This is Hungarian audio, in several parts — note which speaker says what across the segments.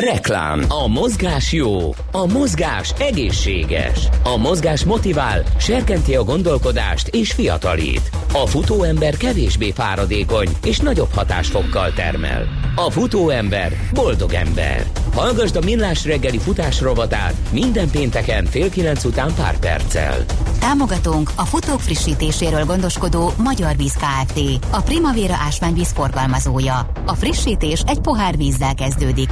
Speaker 1: Reklám. A mozgás jó. A mozgás egészséges. A mozgás motivál, serkenti a gondolkodást és fiatalít. A futóember kevésbé fáradékony és nagyobb hatásfokkal termel. A futóember boldog ember. Hallgasd a Millás reggeli futás rovatát minden pénteken fél kilenc után pár perccel.
Speaker 2: Támogatónk a futók frissítéséről gondoskodó Magyar Víz Kft. A Primavera ásványvíz forgalmazója. A frissítés egy pohár vízzel kezdődik.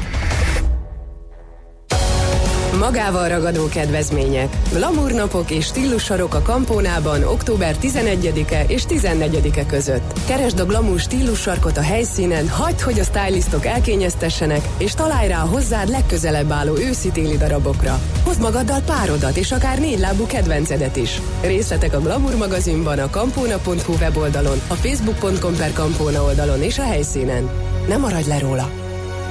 Speaker 3: Magával ragadó kedvezmények. Glamour napok és stílussarok a Kampónában október 11-e és 14-e között. Keresd a Glamour stílussarkot a helyszínen, hagyd, hogy a stylistok elkényeztessenek, és találj rá a hozzád legközelebb álló őszi-téli darabokra. Hozd magaddal párodat és akár négy lábú kedvencedet is. Részletek a Glamour magazinban, a kampóna.hu weboldalon, a facebook.com per kampóna oldalon és a helyszínen. Nem maradj le róla.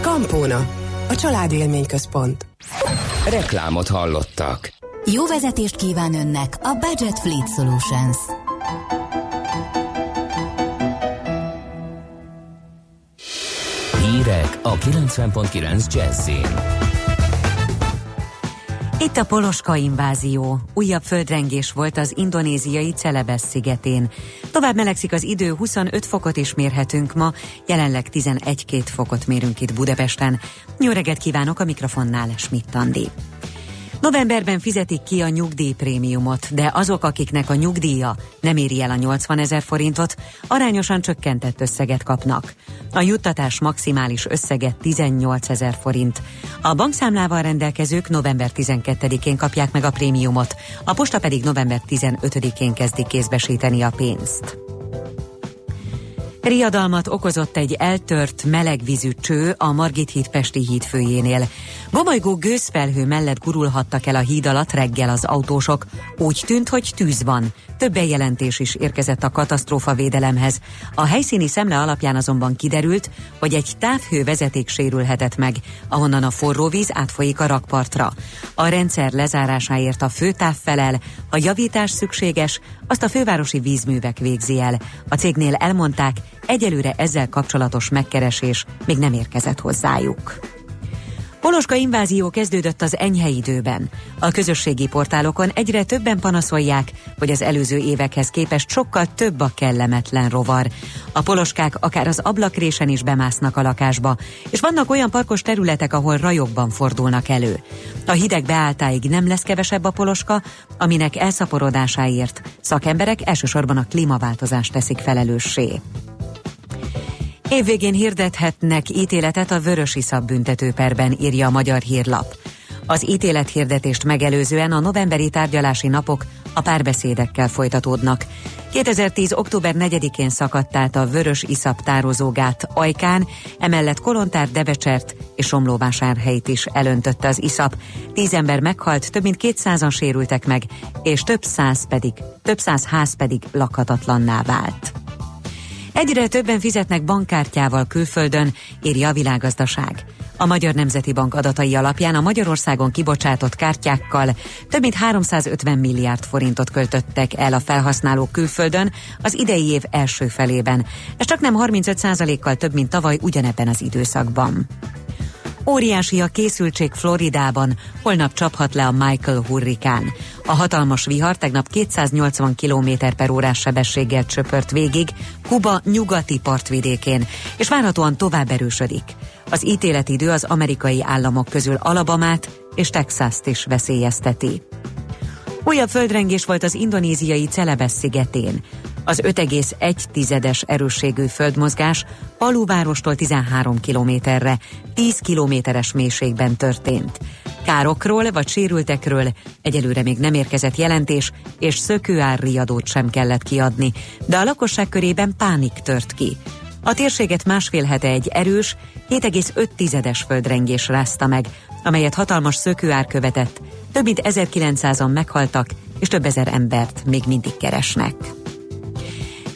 Speaker 3: Kampóna. A család élményközpont.
Speaker 1: Reklámot hallottak.
Speaker 2: Jó vezetést kíván önnek a Budget Fleet Solutions.
Speaker 1: Hírek a 90.9 Jazzin.
Speaker 4: Itt a Poloska invázió. Újabb földrengés volt az indonéziai Celebes szigetén. Tovább melegszik az idő, 25 fokot is mérhetünk ma, jelenleg 11-2 fokot mérünk itt Budapesten. Jó reggelt kívánok a mikrofonnál, Schmidt Andi. Novemberben fizetik ki a nyugdíjprémiumot, de azok, akiknek a nyugdíja nem éri el a 80 ezer forintot, arányosan csökkentett összeget kapnak. A juttatás maximális összege 18 ezer forint. A bankszámlával rendelkezők november 12-én kapják meg a prémiumot, a posta pedig november 15-én kezdi kézbesíteni a pénzt. Riadalmat okozott egy eltört melegvízű cső a Margit híd Pesti híd főjénél. Gomolygó gőzfelhő mellett gurulhattak el a híd alatt reggel az autósok. Úgy tűnt, hogy tűz van. Több bejelentés is érkezett a katasztrófa védelemhez. A helyszíni szemle alapján azonban kiderült, hogy egy távhő vezeték sérülhetett meg, ahonnan a forró víz átfolyik a rakpartra. A rendszer lezárásáért a főtáv felel, a javítás szükséges, azt a fővárosi vízművek végzi el. A cégnél elmondták, egyelőre ezzel kapcsolatos megkeresés még nem érkezett hozzájuk. Poloska invázió kezdődött az enyhe időben. A közösségi portálokon egyre többen panaszolják, hogy az előző évekhez képest sokkal több a kellemetlen rovar. A poloskák akár az ablakrésen is bemásznak a lakásba, és vannak olyan parkos területek, ahol rajokban fordulnak elő. A hideg beálltáig nem lesz kevesebb a poloska, aminek elszaporodásáért szakemberek elsősorban a klímaváltozást teszik felelőssé. Évvégén hirdethetnek ítéletet a Vörösiszap büntetőperben, írja a Magyar Hírlap. Az ítélethirdetést megelőzően a novemberi tárgyalási napok a párbeszédekkel folytatódnak. 2010. október 4-én szakadt át a Vörös Iszap tározógát Ajkán, emellett Kolontár, Debecsert és Somlóvásárhelyt is elöntötte az iszap. Tíz ember meghalt, több mint 200-an sérültek meg, és több száz pedig, több száz ház pedig lakhatatlanná vált. Egyre többen fizetnek bankkártyával külföldön, írja a világgazdaság. A Magyar Nemzeti Bank adatai alapján a Magyarországon kibocsátott kártyákkal több mint 350 milliárd forintot költöttek el a felhasználók külföldön az idei év első felében. Ez csak nem 35%-kal több, mint tavaly ugyanebben az időszakban. Óriási a készültség Floridában, holnap csaphat le a Michael hurrikán. A hatalmas vihar tegnap 280 km per órás sebességgel csöpört végig Kuba nyugati partvidékén, és várhatóan tovább erősödik. Az ítéletidő az amerikai államok közül Alabamát és Texast is veszélyezteti. Újabb földrengés volt az indonéziai Celebes szigetén. Az 5,1 erősségű földmozgás Paluvárostól 13 kilométerre, 10 kilométeres mélységben történt. Károkról vagy sérültekről egyelőre még nem érkezett jelentés, és szökőárriadót sem kellett kiadni, de a lakosság körében pánik tört ki. A térséget másfél hete egy erős, 7,5-es földrengés rázta meg, amelyet hatalmas szökőár követett, több mint 1900-an meghaltak, és több ezer embert még mindig keresnek.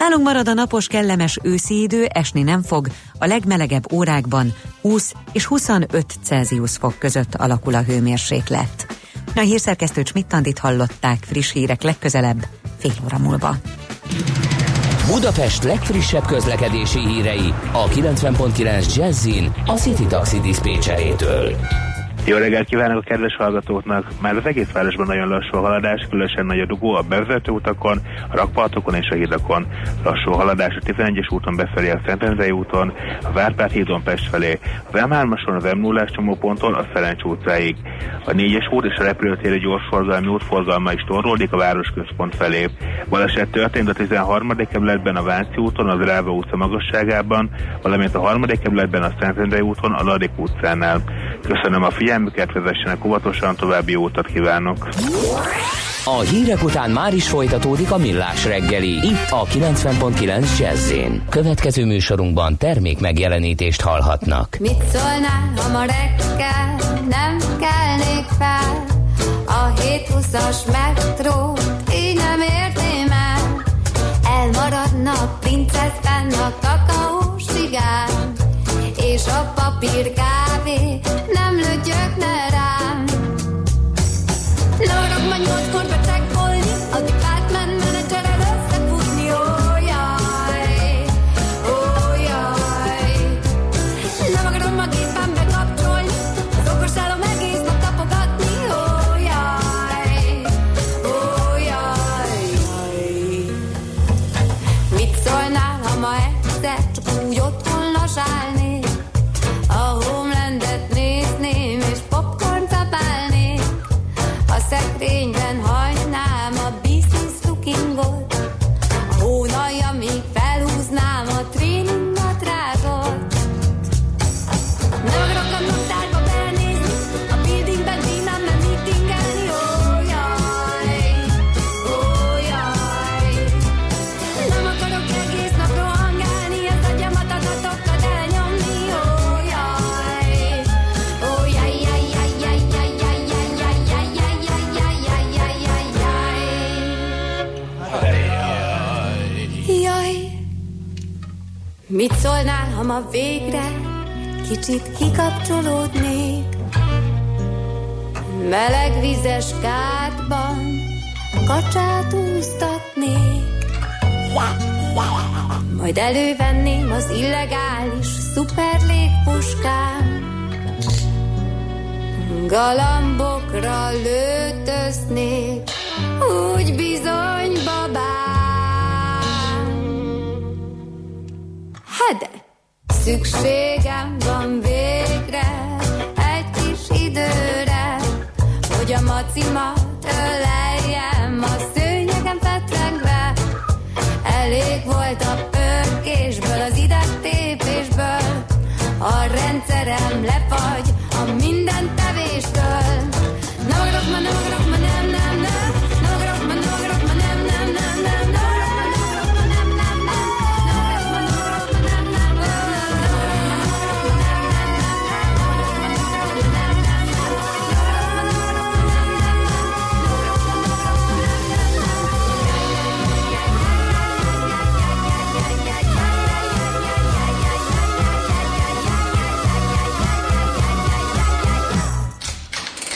Speaker 4: Nálunk marad a napos, kellemes őszi idő, esni nem fog, a legmelegebb órákban 20 és 25 Celsius fok között alakul a hőmérséklet. A hírszerkesztő Csmittandit hallották friss hírek legközelebb, fél óra múlva.
Speaker 1: Budapest legfrissebb közlekedési hírei a 90.9 Jazzin a City Taxi Dispécsejétől.
Speaker 5: Jó reggelt kívánok a kedves hallgatóknak! Már az egész városban nagyon lassú a haladás, különösen nagy a dugó a bevezető utakon, a rakpartokon és a hídakon. Lassú a haladás a 11-es úton befelé a Szentendrei úton, a Várpát hídon Pest felé, az M3-ason az m 0 csomóponton a Szerencs utcáig. A 4-es út és a repülőtéri gyorsforgalmi út forgalma is torlódik a városközpont felé. Baleset történt a 13. kerületben a Váci úton, az Ráva utca magasságában, valamint a 3. kerületben a Szentendrei úton, a Ladik utcánál. Köszönöm a figyelmüket, vezessenek óvatosan, további jó utat kívánok!
Speaker 1: A hírek után már is folytatódik a millás reggeli, itt a 90.9 jazz Következő műsorunkban termék megjelenítést hallhatnak.
Speaker 6: Mit szólnál, ha ma reggel nem kelnék fel? A 720-as metró így nem értém el. Elmaradna a princeszben a kakaó sigán, és a papír kávé nem lötyögne rám. Mit szólnál, ha ma végre kicsit kikapcsolódnék? Meleg vizes kádban kacsát úsztatnék. Majd elővenném az illegális szuperlégpuskám. Galambokra lőtöznék, úgy bizony babám. Szükségem van végre egy kis időre, hogy a macimat öleljem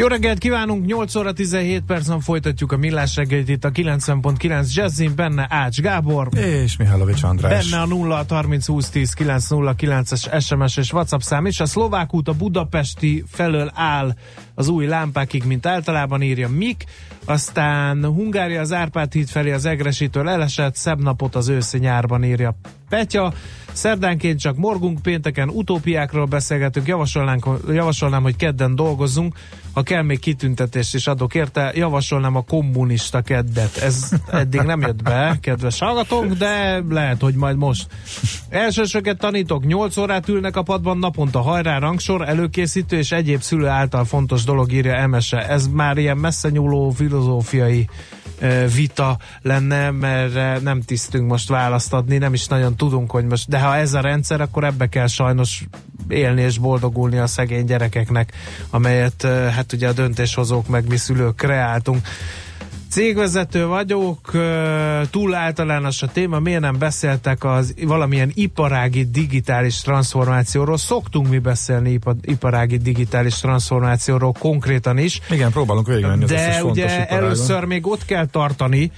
Speaker 7: Jó reggelt kívánunk, 8 óra 17 percen folytatjuk a millás reggelit itt a 90.9 Jazzin, benne Ács Gábor.
Speaker 8: És Mihálovics András.
Speaker 7: Benne a 0 30 20 10 909-es SMS és WhatsApp szám is. A szlovák út a budapesti felől áll az új lámpákig, mint általában írja Mik. Aztán Hungária az Árpád híd felé az Egresítől elesett, szebb napot az őszi nyárban írja Petya. Szerdánként csak morgunk, pénteken utópiákról beszélgetünk, javasolnánk, javasolnám, hogy kedden dolgozzunk, ha kell még kitüntetést is adok érte, javasolnám a kommunista keddet. Ez eddig nem jött be, kedves hallgatók, de lehet, hogy majd most. Elsősöket tanítok, 8 órát ülnek a padban naponta, hajrá, rangsor, előkészítő és egyéb szülő által fontos dolog írja Emese. Ez már ilyen messze nyúló filozófiai vita lenne, mert nem tisztünk most választ adni, nem is nagyon tudunk, hogy most, de ha ez a rendszer, akkor ebbe kell sajnos élni és boldogulni a szegény gyerekeknek, amelyet hát ugye a döntéshozók meg mi szülők kreáltunk. Cégvezető vagyok, túl általános a téma, miért nem beszéltek az valamilyen iparági digitális transformációról? Szoktunk mi beszélni iparági digitális transformációról konkrétan is.
Speaker 8: Igen, próbálunk végigmenni.
Speaker 7: De ugye először még ott kell tartani,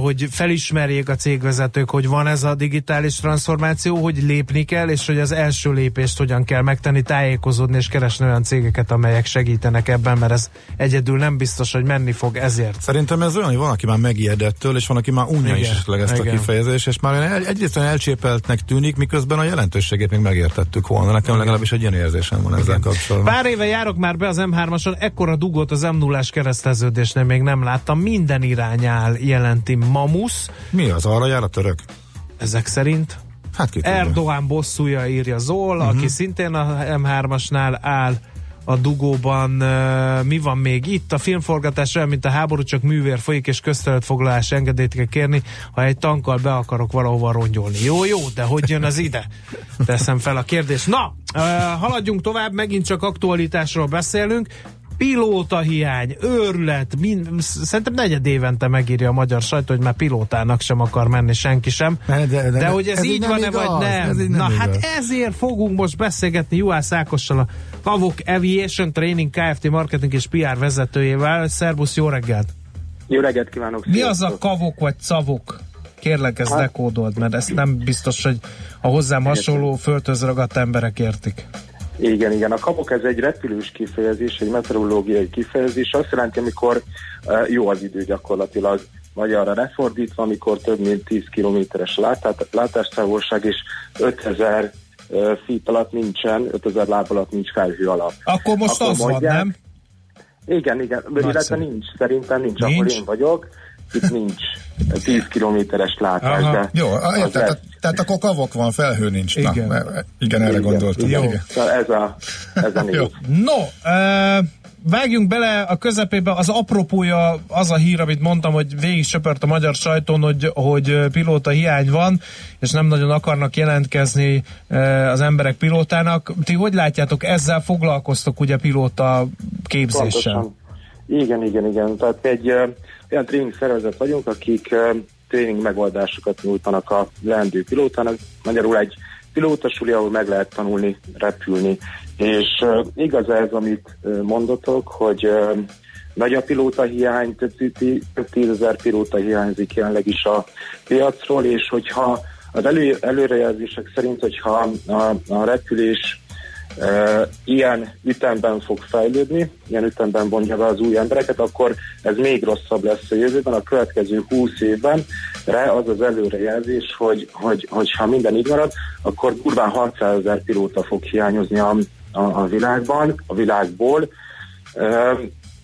Speaker 7: hogy felismerjék a cégvezetők, hogy van ez a digitális transformáció, hogy lépni kell, és hogy az első lépést hogyan kell megtenni, tájékozódni és keresni olyan cégeket, amelyek segítenek ebben, mert ez egyedül nem biztos, hogy menni fog ezért.
Speaker 8: Szerintem ez olyan, hogy van, aki már megijedettől, és van, aki már unja is esetleg ezt igen. a kifejezést, és már egy, egyrészt elcsépeltnek tűnik, miközben a jelentőségét még megértettük volna. Nekem legalábbis egy ilyen érzésem van ezzel kapcsolatban.
Speaker 7: Pár éve járok már be az M3-ason, ekkora dugót az m 0 kereszteződésnél még nem láttam. Minden irány áll jelenti Mamusz.
Speaker 8: Mi az? Arra jár a török?
Speaker 7: Ezek szerint.
Speaker 8: Hát ki
Speaker 7: Erdoğan bosszúja írja Zol, uh-huh. aki szintén a M3-asnál áll a dugóban. Uh, mi van még itt? A filmforgatás olyan, mint a háború, csak művér folyik, és közterületfoglalás engedélyt kell kérni, ha egy tankkal be akarok valahova rongyolni. Jó, jó, de hogy jön az ide? Teszem fel a kérdést. Na, uh, haladjunk tovább, megint csak aktualitásról beszélünk pilóta hiány, őrület, mind, szerintem negyed évente megírja a magyar sajtó, hogy már pilótának sem akar menni senki sem. De, de, de, hogy ez, ez így van-e, vagy nem? Ez nem Na igaz. hát ezért fogunk most beszélgetni Juhász Ákossal, a Kavok Aviation Training Kft. marketing és PR vezetőjével. Szerbusz, jó reggelt!
Speaker 9: Jó reggelt kívánok!
Speaker 7: Mi az a kavok vagy szavok? Kérlek, ezt hát, dekódold, mert ezt nem biztos, hogy a hozzám hasonló földhöz ragadt emberek értik.
Speaker 9: Igen, igen. A kabok ez egy repülős kifejezés, egy meteorológiai kifejezés. Azt jelenti, amikor uh, jó az idő gyakorlatilag magyarra lefordítva, amikor több mint 10 kilométeres látástávolság és 5000 uh, feet alatt nincsen, 5000 láb alatt nincs felhő alatt.
Speaker 7: Akkor most Akkor az mondják, van, nem?
Speaker 9: Igen, igen, Nagyszerű. illetve nincs, szerintem nincs, nincs, ahol én vagyok, itt nincs 10 kilométeres látás. Aha. De
Speaker 8: Jó, érted, tehát, tehát akkor kavok van, felhő nincs. Igen, Na, igen erre igen. gondoltam.
Speaker 9: Jó. Igen. Ez a, ez a Jó.
Speaker 7: No, uh, vágjunk bele a közepébe, az apropója az a hír, amit mondtam, hogy végig söpört a magyar sajton, hogy, hogy pilóta hiány van, és nem nagyon akarnak jelentkezni az emberek pilótának. Ti hogy látjátok, ezzel foglalkoztok ugye pilóta képzéssel? Pontosan.
Speaker 9: Igen, igen, igen. Tehát egy olyan tréning szervezet vagyunk, akik tréning megoldásokat nyújtanak a leendő pilótának. Magyarul egy pilótasuli, ahol meg lehet tanulni repülni. És uh, igaz ez, amit uh, mondotok, hogy uh, nagy a pilóta hiány, több, több tízezer pilóta hiányzik jelenleg is a piacról, és hogyha az elő, előrejelzések szerint, hogyha a, a repülés ilyen ütemben fog fejlődni, ilyen ütemben vonja be az új embereket, akkor ez még rosszabb lesz a jövőben, a következő 20 évben re az az előrejelzés, hogy, hogy, hogy ha minden így marad, akkor durván 600 ezer pilóta fog hiányozni a, a, a világban, a világból,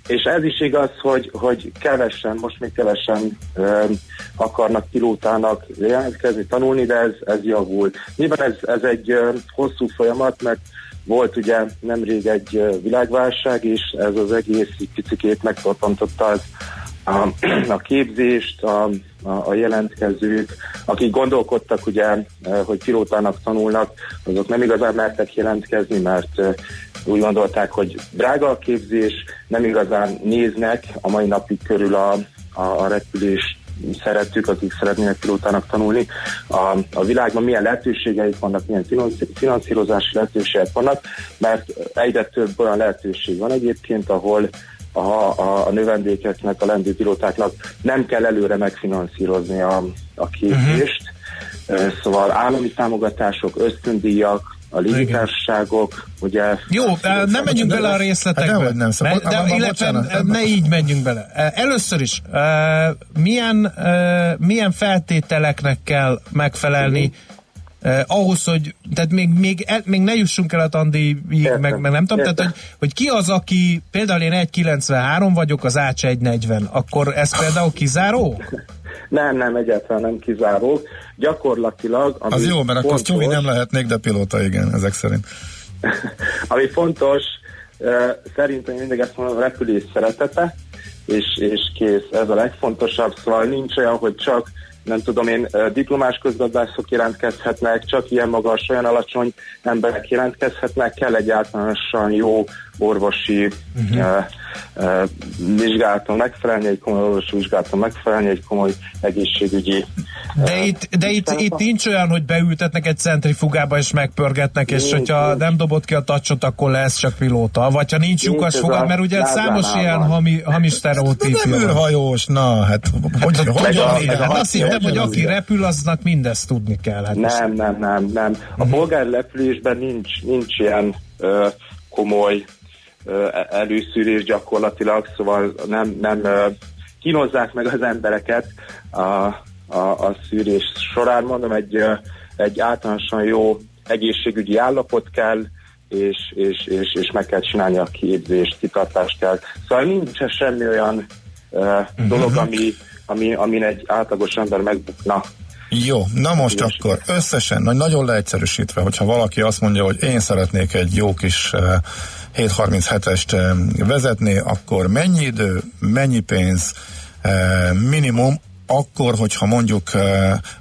Speaker 9: és ez is igaz, hogy, hogy kevesen, most még kevesen e, akarnak pilótának jelentkezni, tanulni, de ez, ez javul. Nyilván ez, ez egy e, hosszú folyamat, mert volt ugye nemrég egy világválság, és ez az egész picikét megtartantotta az a, a képzést, a, a, a jelentkezők, akik gondolkodtak ugye, hogy pilótának tanulnak, azok nem igazán mertek jelentkezni, mert úgy gondolták, hogy drága a képzés, nem igazán néznek a mai napig körül a, a, a repülés szerettük, akik szeretnének pilótának tanulni. A, a világban milyen lehetőségeik vannak, milyen finanszírozási lehetőségek vannak, mert egyre több olyan lehetőség van egyébként, ahol a, a, a növendékeknek, a lendő pilótáknak nem kell előre megfinanszírozni a, a képzést. Uh-huh. Szóval állami támogatások, ösztöndíjak, a légitársaságok, ugye...
Speaker 7: Jó, nem menjünk bele a részletekbe. Hát nem, szóval, de, de, illetve bocsánat, ne így menjünk bele. Először is, milyen, milyen feltételeknek kell megfelelni Uh, ahhoz, hogy tehát még, még, még ne jussunk el a tandíjig, meg, meg nem tudom, tehát hogy, hogy ki az, aki például én 1,93 vagyok, az Ács 1,40, akkor ez például kizáró?
Speaker 9: Nem, nem, egyáltalán nem kizáró. Gyakorlatilag...
Speaker 8: Ami az jó, mert fontos, akkor Csuvi nem lehetnék, de pilóta igen, ezek szerint.
Speaker 9: ami fontos, szerintem mindig ezt mondom, a repülés szeretete, és, és kész. Ez a legfontosabb, szóval nincs olyan, hogy csak nem tudom én, diplomás közgazdászok jelentkezhetnek, csak ilyen magas, olyan alacsony emberek jelentkezhetnek, kell egy általánosan jó orvosi uh-huh. uh, uh, vizsgálaton megfelelni, egy komoly orvosi vizsgálaton megfelelni, egy komoly egészségügyi
Speaker 10: De uh, itt, de itt, itt nincs olyan, hogy beültetnek egy centrifugába és megpörgetnek, és nincs, hogyha nincs. nem dobott ki a tacsot, akkor lesz csak pilóta. Vagy ha nincs, nincs lyukas fogad, mert ugye számos ilyen hami, hamis sztereotípia.
Speaker 8: Nem űrhajós, na, hát hogy, hogy, hogy
Speaker 10: a, a, azt hittem, hogy aki repül, aznak mindezt tudni kell. Hát
Speaker 9: nem, nem, nem, nem. A uh-huh. polgári repülésben nincs, nincs ilyen uh, komoly előszűrés gyakorlatilag, szóval nem, nem kínozzák meg az embereket a, a, a szűrés során. Mondom, egy, egy általánosan jó egészségügyi állapot kell, és, és, és, és meg kell csinálni a képzést, kitartást kell. Szóval nincs semmi olyan uh, dolog, ami, ami, amin egy átlagos ember megbukna.
Speaker 8: Jó, na most akkor összesen, nagyon leegyszerűsítve, hogyha valaki azt mondja, hogy én szeretnék egy jó kis uh, 737-est vezetni, akkor mennyi idő, mennyi pénz, minimum, akkor, hogyha mondjuk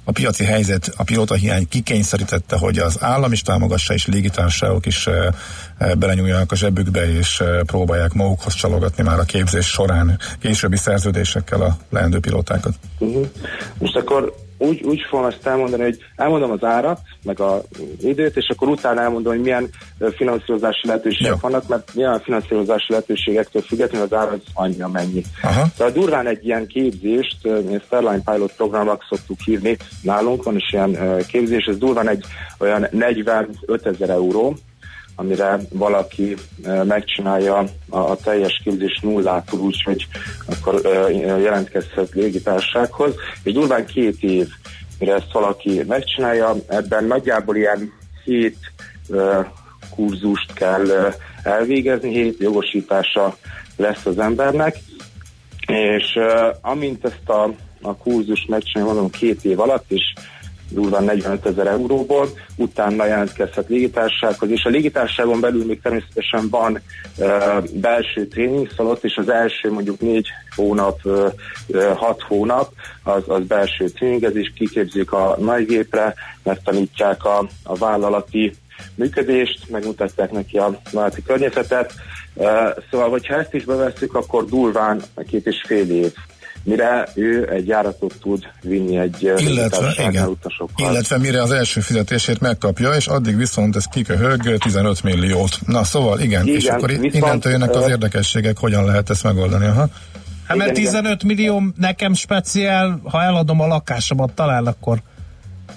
Speaker 8: a piaci helyzet, a pilóta hiány kikényszerítette, hogy az állam is támogassa, és légitársaságok is belenyúljanak a zsebükbe, és próbálják magukhoz csalogatni már a képzés során későbbi szerződésekkel a leendő pilótákat.
Speaker 9: Uh-huh. Most akkor úgy, úgy fogom ezt elmondani, hogy elmondom az árat, meg az időt, és akkor utána elmondom, hogy milyen finanszírozási lehetőségek Jó. vannak, mert milyen finanszírozási lehetőségektől függetlenül az ára az annyi, amennyi. Aha. Tehát durván egy ilyen képzést, mi Starline Pilot programnak szoktuk hívni, nálunk van is ilyen képzés, ez durván egy olyan 45 ezer euró, amire valaki megcsinálja a, teljes képzés nullától, úgyhogy akkor jelentkezhet légitársághoz, és durván két év, mire ezt valaki megcsinálja, ebben nagyjából ilyen hét kurzust kell elvégezni, hét jogosítása lesz az embernek, és amint ezt a, a kurzust megcsinálja, mondom, két év alatt, és durván 45 ezer euróból, utána jelentkezhet légitársághoz, és a légitárságon belül még természetesen van uh, belső tréningsszalott, és az első mondjuk négy hónap, uh, hat hónap, az, az belső tréningezés, kiképzik a nagygépre, megtanítják a, a vállalati működést, megmutatják neki a vállalati környezetet. Szóval, hogyha ezt is bevesszük, akkor durván két és fél év mire ő egy járatot tud vinni egy
Speaker 8: illetve, igen, utasokkal. Illetve mire az első fizetését megkapja, és addig viszont ez kiköhög 15 milliót. Na szóval igen, igen és akkor viszont, innentől jönnek az érdekességek, hogyan lehet ezt megoldani. Aha.
Speaker 10: Hát mert 15 millió nekem speciál, ha eladom a lakásomat talán, akkor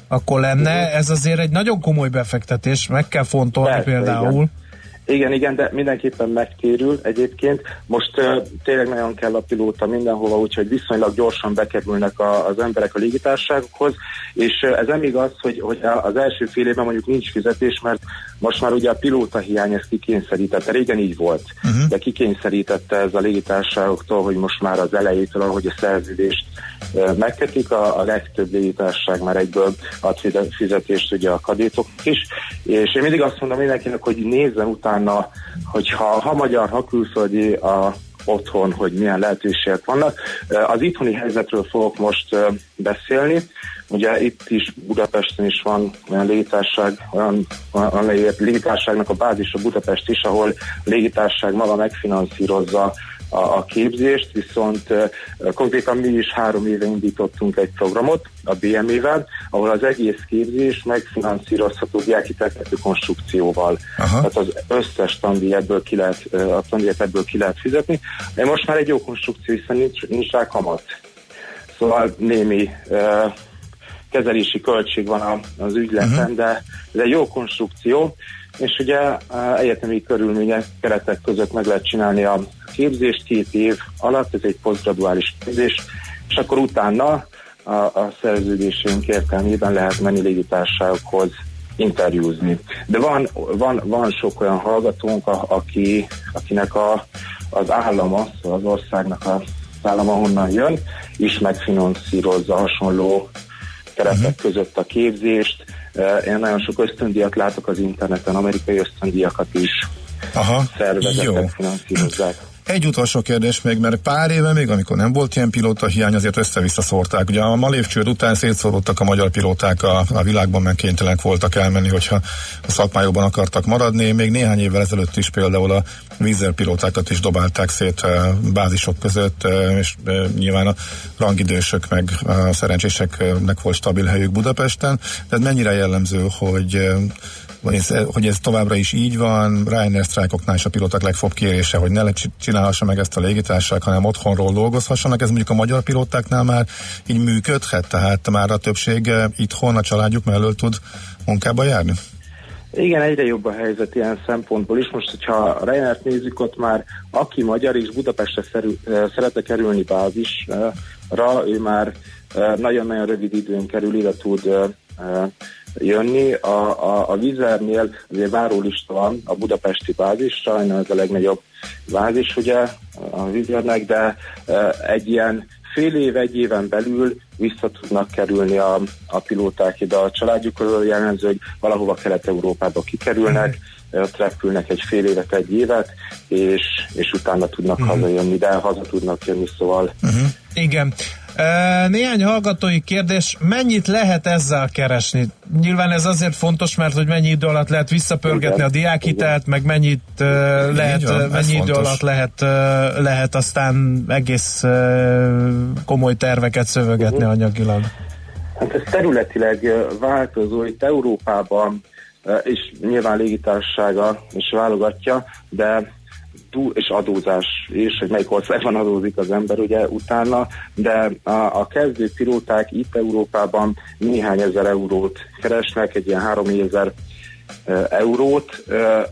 Speaker 10: akkor lenne. Ez azért egy nagyon komoly befektetés, meg kell fontolni Persze, például. Igen
Speaker 9: igen, igen, de mindenképpen megtérül egyébként. Most uh, tényleg nagyon kell a pilóta mindenhova, úgyhogy viszonylag gyorsan bekerülnek a, az emberek a légitárságokhoz, és uh, ez nem igaz, hogy, hogy az első fél évben mondjuk nincs fizetés, mert most már ugye a pilóta hiány ezt kikényszerítette. Régen így volt, uh-huh. de kikényszerítette ez a légitársaságoktól, hogy most már az elejétől, ahogy a szerződést megkötik, a, a legtöbb légitársaság már egyből ad fizetést ugye a kadétok is, és én mindig azt mondom mindenkinek, hogy nézzen utána hogyha ha magyar, ha külföldi a otthon, hogy milyen lehetőségek vannak. Az itthoni helyzetről fogok most beszélni. Ugye itt is Budapesten is van olyan légitárság, olyan, olyan légitárságnak a bázis a Budapest is, ahol a légitárság maga megfinanszírozza a, a képzést, viszont konkrétan mi is három éve indítottunk egy programot a BME-vel, ahol az egész képzés megfinanszírozható diáki konstrukcióval. Aha. Tehát az összes tandíj ebből ki lehet, a tandíjat ebből ki lehet fizetni. De most már egy jó konstrukció, hiszen nincs, nincs rá kamat. Szóval némi uh, kezelési költség van az ügyleten, uh-huh. de ez egy jó konstrukció, és ugye egyetemi körülmények, keretek között meg lehet csinálni a képzést két év alatt, ez egy posztgraduális képzés, és akkor utána a, a szerződésünk értelmében lehet menni légitársaságokhoz interjúzni. De van, van, van sok olyan hallgatónk, a, aki, akinek a, az állama, szóval az országnak a, az állama honnan jön, is megfinanszírozza hasonló keretek uh-huh. között a képzést. Én nagyon sok ösztöndíjat látok az interneten, amerikai ösztöndíjakat is Aha, szervezetek jó. finanszírozzák.
Speaker 8: Egy utolsó kérdés még, mert pár éve még, amikor nem volt ilyen pilóta hiány, azért össze-vissza szórták. Ugye a Malévcsőd után szétszóródtak a magyar pilóták a, a világban, mert kénytelenek voltak elmenni, hogyha a szakmájukban akartak maradni. Még néhány évvel ezelőtt is például a vízzel pilótákat is dobálták szét eh, bázisok között, eh, és eh, nyilván a rangidősök meg a szerencséseknek volt stabil helyük Budapesten. Tehát mennyire jellemző, hogy hogy ez, hogy ez továbbra is így van, Ryanair sztrájkoknál is a pilóták legfőbb kérése, hogy ne csinálhassa meg ezt a légitársaság, hanem otthonról dolgozhassanak. Ez mondjuk a magyar pilótáknál már így működhet, tehát már a többség itthon a családjuk mellől tud munkába járni?
Speaker 9: Igen, egyre jobb a helyzet ilyen szempontból is. Most, hogyha a Ryanair-t nézzük, ott már aki magyar és Budapestre szerű, szeretne kerülni bázisra, ő már nagyon-nagyon rövid időn kerül ide tud jönni. A, a, a vizernél azért várólista van a budapesti bázis, sajnálom ez a legnagyobb bázis ugye a vizernek, de egy ilyen fél év, egy éven belül vissza tudnak kerülni a, a pilóták ide a családjukról, jellemző, hogy valahova Kelet-Európába kikerülnek, mm. ott repülnek egy fél évet, egy évet, és, és utána tudnak mm. hazajönni, de haza tudnak jönni, szóval.
Speaker 7: Mm-hmm. Igen. Néhány hallgatói kérdés, mennyit lehet ezzel keresni? Nyilván ez azért fontos, mert hogy mennyi idő alatt lehet visszapörgetni igen, a diákhitelt, meg mennyit uh, lehet, van, mennyi idő fontos. alatt lehet, uh, lehet aztán egész uh, komoly terveket szövegetni uh-huh. anyagilag.
Speaker 9: Hát ez területileg változó, itt Európában és nyilván légitársasága is válogatja, de túl, és adózás is, hogy melyik országban adózik az ember ugye utána, de a, a kezdő pilóták itt Európában néhány ezer eurót keresnek, egy ilyen három ezer eurót,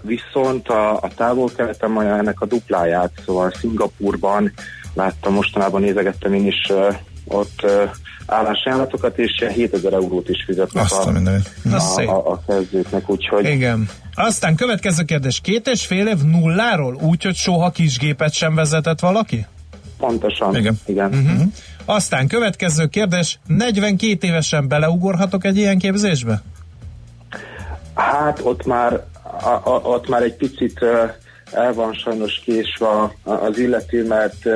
Speaker 9: viszont a, a távol-keleten majd ennek a dupláját, szóval Szingapurban láttam mostanában, nézegettem én is ott állásajánlatokat, és 7000 eurót is fizetnek
Speaker 7: Azt a,
Speaker 9: a, a, a kezdőknek, úgyhogy...
Speaker 7: Igen. Aztán következő kérdés, két és fél év nulláról, úgyhogy soha kisgépet sem vezetett valaki?
Speaker 9: Pontosan, igen. igen.
Speaker 7: Uh-huh. Aztán következő kérdés, 42 évesen beleugorhatok egy ilyen képzésbe?
Speaker 9: Hát ott már, a, a, ott már egy picit el van sajnos késve az illető, mert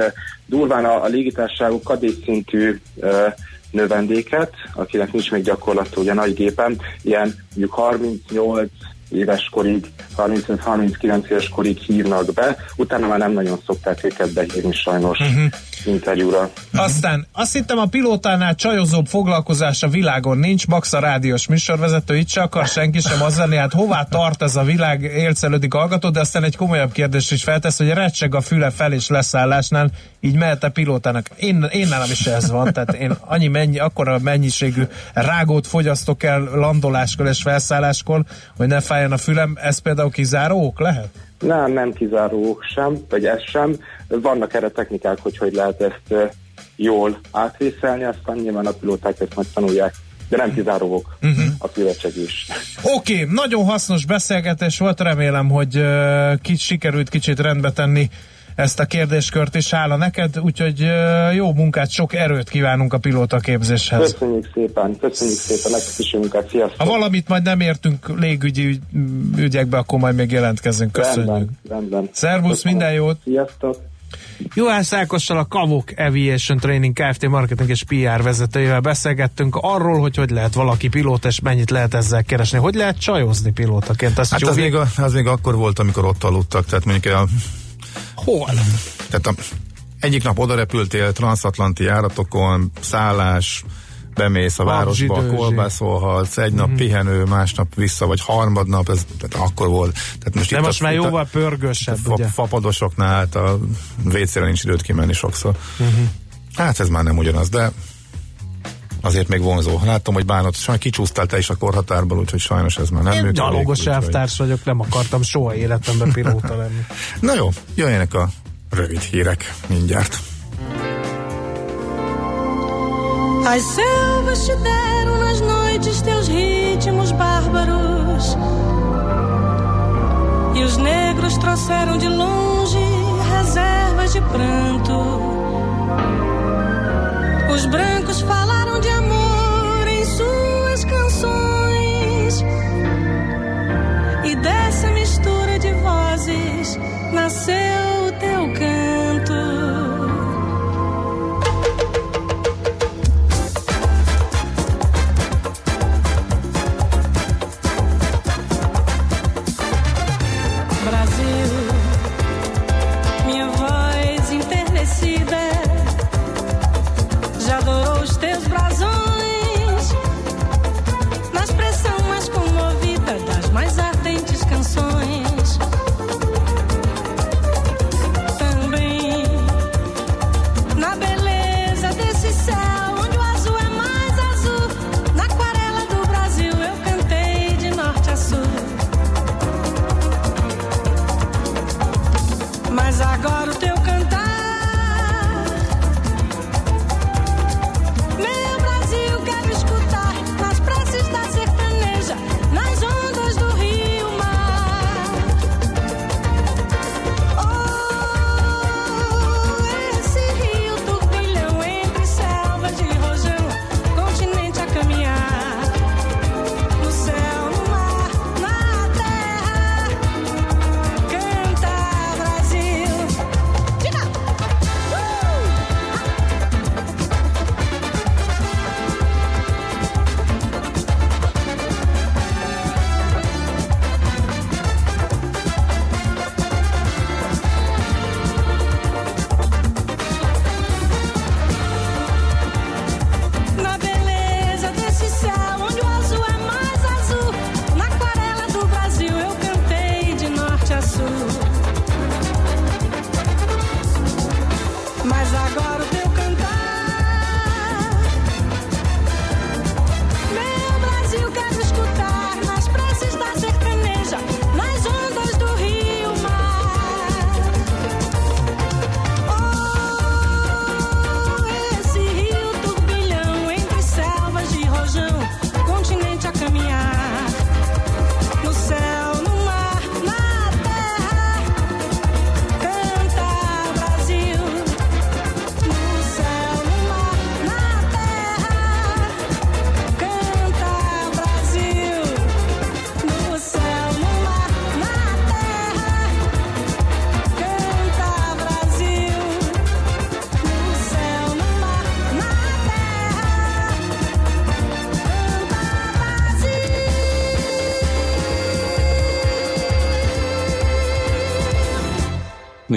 Speaker 9: durván a, a légitárságok kadészszintű uh, növendéket, akinek nincs még gyakorlat ugye nagy gépen, ilyen mondjuk 38 éves korig, 35-39 éves korig hívnak be, utána már nem nagyon szokták őket behívni sajnos uh-huh. interjúra.
Speaker 7: Aztán azt hittem a pilótánál csajozóbb foglalkozás a világon nincs, Max a rádiós műsorvezető, itt se akar senki sem az lenni, hát hová tart ez a világ, élcelődik hallgató, de aztán egy komolyabb kérdés is feltesz, hogy recseg a füle fel és leszállásnál, így mehet a pilótának. Én, én nálam is ez van, tehát én annyi mennyi, akkora mennyiségű rágót fogyasztok el landoláskor és felszálláskor, hogy ne fájjon a fülem, ez például kizáró ok lehet?
Speaker 9: Nem, nem kizáró ok sem, vagy ez sem. Vannak erre technikák, hogy hogy lehet ezt jól átvészelni, aztán nyilván a pilóták ezt tanulják de nem kizárók uh-huh. a is.
Speaker 7: Oké, okay, nagyon hasznos beszélgetés volt, remélem, hogy uh, kicsit sikerült kicsit rendbe tenni ezt a kérdéskört is hála neked, úgyhogy jó munkát, sok erőt kívánunk a pilóta képzéshez.
Speaker 9: Köszönjük szépen, köszönjük szépen, nektek is munkát, sziasztok!
Speaker 7: Ha valamit majd nem értünk légügyi ügyekbe, akkor majd még jelentkezünk. Köszönjük.
Speaker 9: Rendben, rendben.
Speaker 7: Szervusz, minden jót!
Speaker 9: Sziasztok!
Speaker 11: Juhász Ákossal a Kavok Aviation Training Kft. marketing és PR vezetőjével beszélgettünk arról, hogy hogy lehet valaki pilóta, és mennyit lehet ezzel keresni. Hogy lehet csajozni pilótaként?
Speaker 8: Azt hát az még, a, az még akkor volt, amikor ott aludtak, tehát mondjuk a
Speaker 11: Hol?
Speaker 8: Tehát a, egyik nap oda repültél transatlanti járatokon, szállás, bemész a városba, kolbászolhatsz, egy nap mm-hmm. pihenő, másnap vissza, vagy harmadnap, ez tehát akkor volt. Tehát
Speaker 11: most De most a, már jóval pörgősebb,
Speaker 8: fa, ugye? Fapadosoknál, hát a vécére nincs időt kimenni sokszor. Mm-hmm. Hát ez már nem ugyanaz, de azért még vonzó. Látom, hogy bánott, sajnos kicsúsztál te is a korhatárból, úgyhogy sajnos ez már nem
Speaker 11: Én működik. gyalogos elvtárs vagy... vagyok, nem akartam soha életemben pilóta lenni.
Speaker 8: Na jó, jöjjenek a rövid hírek mindjárt. As selvas te deram nas noites teus ritmos bárbaros E os negros trouxeram de longe reservas de pranto Os brancos falaram E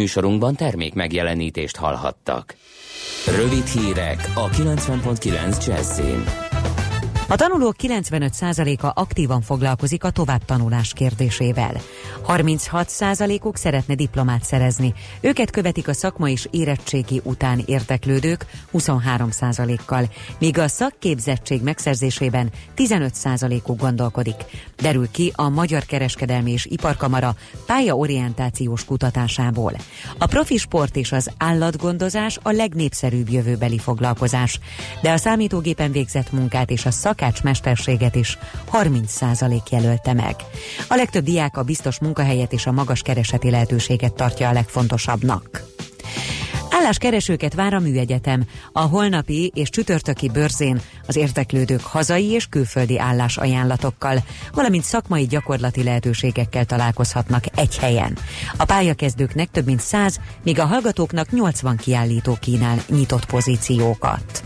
Speaker 1: Műsorunkban termék megjelenítést hallhattak. Rövid hírek a 90.9 Jazzin.
Speaker 4: A tanulók 95%-a aktívan foglalkozik a továbbtanulás kérdésével. 36%-uk szeretne diplomát szerezni. Őket követik a szakma és érettségi után érteklődők 23%-kal, míg a szakképzettség megszerzésében 15%-uk gondolkodik. Derül ki a Magyar Kereskedelmi és Iparkamara pályaorientációs kutatásából. A profi sport és az állatgondozás a legnépszerűbb jövőbeli foglalkozás, de a számítógépen végzett munkát és a szakácsmesterséget is 30% jelölte meg. A legtöbb diák a biztos munkahelyet és a magas kereseti lehetőséget tartja a legfontosabbnak. Álláskeresőket vár a műegyetem. A holnapi és csütörtöki bőrzén az érteklődők hazai és külföldi állásajánlatokkal, valamint szakmai gyakorlati lehetőségekkel találkozhatnak egy helyen. A pályakezdőknek több mint 100, míg a hallgatóknak 80 kiállító kínál nyitott pozíciókat.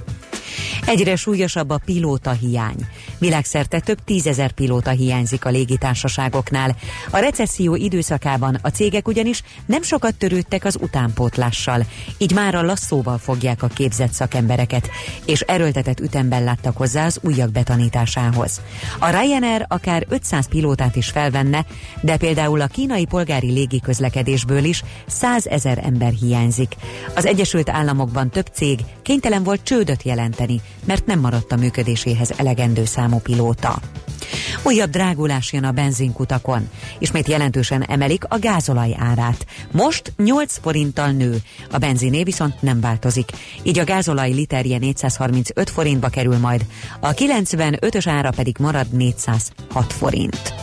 Speaker 4: Egyre súlyosabb a pilóta hiány. Világszerte több tízezer pilóta hiányzik a légitársaságoknál. A recesszió időszakában a cégek ugyanis nem sokat törődtek az utánpótlással, így már a lasszóval fogják a képzett szakembereket, és erőltetett ütemben láttak hozzá az újak betanításához. A Ryanair akár 500 pilótát is felvenne, de például a kínai polgári légiközlekedésből is 100 ezer ember hiányzik. Az Egyesült Államokban több cég kénytelen volt csődöt jelenteni, mert nem maradt a működéséhez elegendő számú pilóta. Újabb drágulás jön a benzinkutakon. Ismét jelentősen emelik a gázolaj árát. Most 8 forinttal nő, a benziné viszont nem változik. Így a gázolaj literje 435 forintba kerül majd, a 95-ös ára pedig marad 406 forint.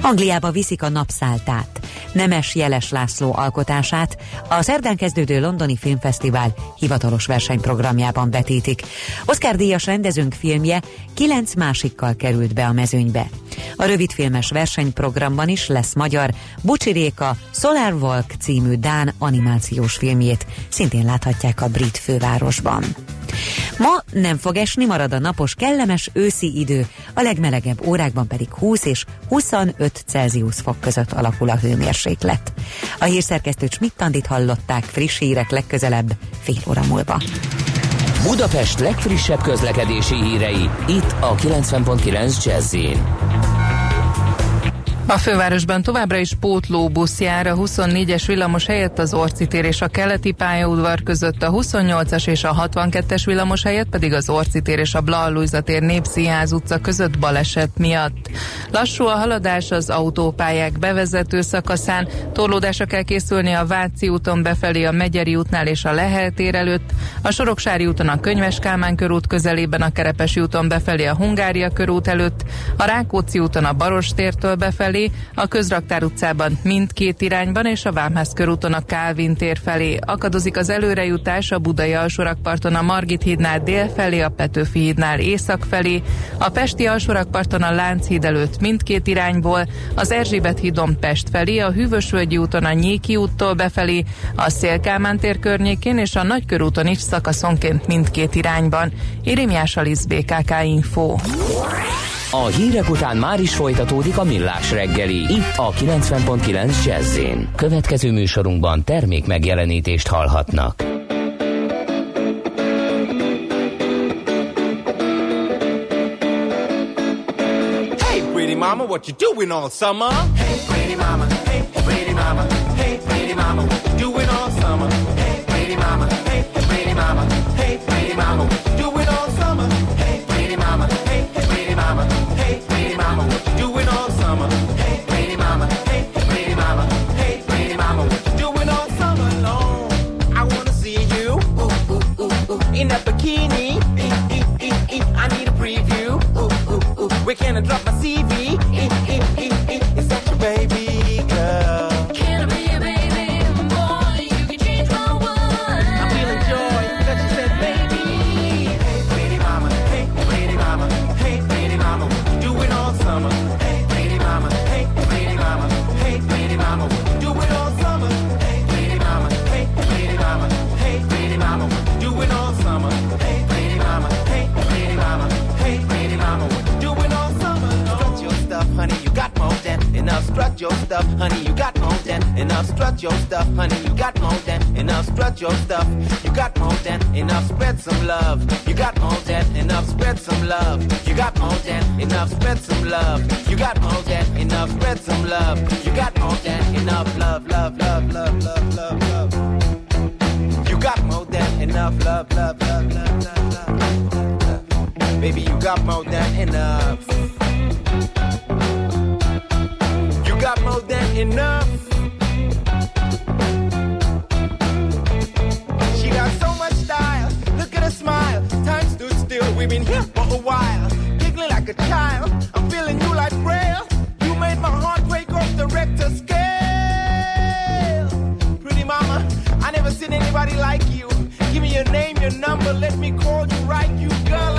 Speaker 4: Angliába viszik a napszáltát. Nemes Jeles László alkotását a szerdán kezdődő londoni filmfesztivál hivatalos versenyprogramjában vetítik. Oscar díjas rendezőnk filmje kilenc másikkal került be a mezőnybe. A rövidfilmes versenyprogramban is lesz magyar Bucsi Réka Solar Walk című Dán animációs filmjét, szintén láthatják a brit fővárosban. Ma nem fog esni, marad a napos, kellemes őszi idő, a legmelegebb órákban pedig 20 és 25 Celsius fok között alakul a hőmérséklet. A hírszerkesztő Schmidt-Tandit hallották friss hírek legközelebb fél óra múlva.
Speaker 1: Budapest legfrissebb közlekedési hírei, itt a 90.9 jazz
Speaker 12: a fővárosban továbbra is pótlóbusz jár a 24-es villamos helyett az Orci tér és a keleti pályaudvar között, a 28-as és a 62-es villamos helyett pedig az Orci tér és a Blallújza tér Népszínház utca között baleset miatt. Lassú a haladás az autópályák bevezető szakaszán, torlódásra kell készülni a Váci úton befelé a Megyeri útnál és a Lehel tér előtt, a Soroksári úton a Könyves Kálmán körút közelében a Kerepesi úton befelé a Hungária körút előtt, a Rákóczi úton a Baros tértől befelé felé, a Közraktár utcában mindkét irányban és a Vámház körúton a Kálvin tér felé. Akadozik az előrejutás a Budai alsórakparton a Margit hídnál dél felé, a Petőfi hídnál észak felé, a Pesti alsórakparton a Lánchíd előtt mindkét irányból, az Erzsébet hídon Pest felé, a Hűvösvölgyi úton a Nyéki úttól befelé, a Szélkámán tér környékén és a Nagykörúton is szakaszonként mindkét irányban. Irimiás Alisz BKK Info.
Speaker 1: A hírek után már is folytatódik a millás reggeli, itt a 90.9 jazz Következő műsorunkban termék megjelenítést hallhatnak.
Speaker 13: Hey pretty mama, what you doing all summer? Hey pretty mama, hey pretty mama, hey pretty mama, what you doing all summer? Like a child. I'm feeling you like braille. You made my heart break off the Richter scale. Pretty mama, I never seen anybody like you. Give me your name, your number. Let me call you right. You girl,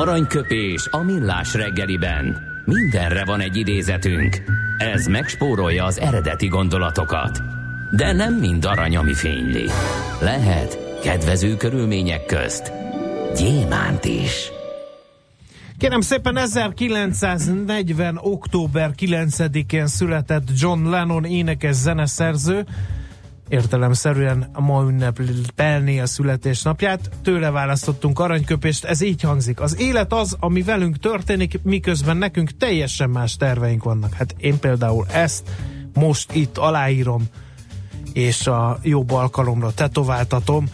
Speaker 1: Aranyköpés a millás reggeliben. Mindenre van egy idézetünk. Ez megspórolja az eredeti gondolatokat. De nem mind arany, ami fényli. Lehet kedvező körülmények közt gyémánt is.
Speaker 7: Kérem szépen 1940. október 9-én született John Lennon énekes zeneszerző, értelemszerűen ma ünnepelni a születésnapját. Tőle választottunk aranyköpést, ez így hangzik. Az élet az, ami velünk történik, miközben nekünk teljesen más terveink vannak. Hát én például ezt most itt aláírom, és a jobb alkalomra tetováltatom,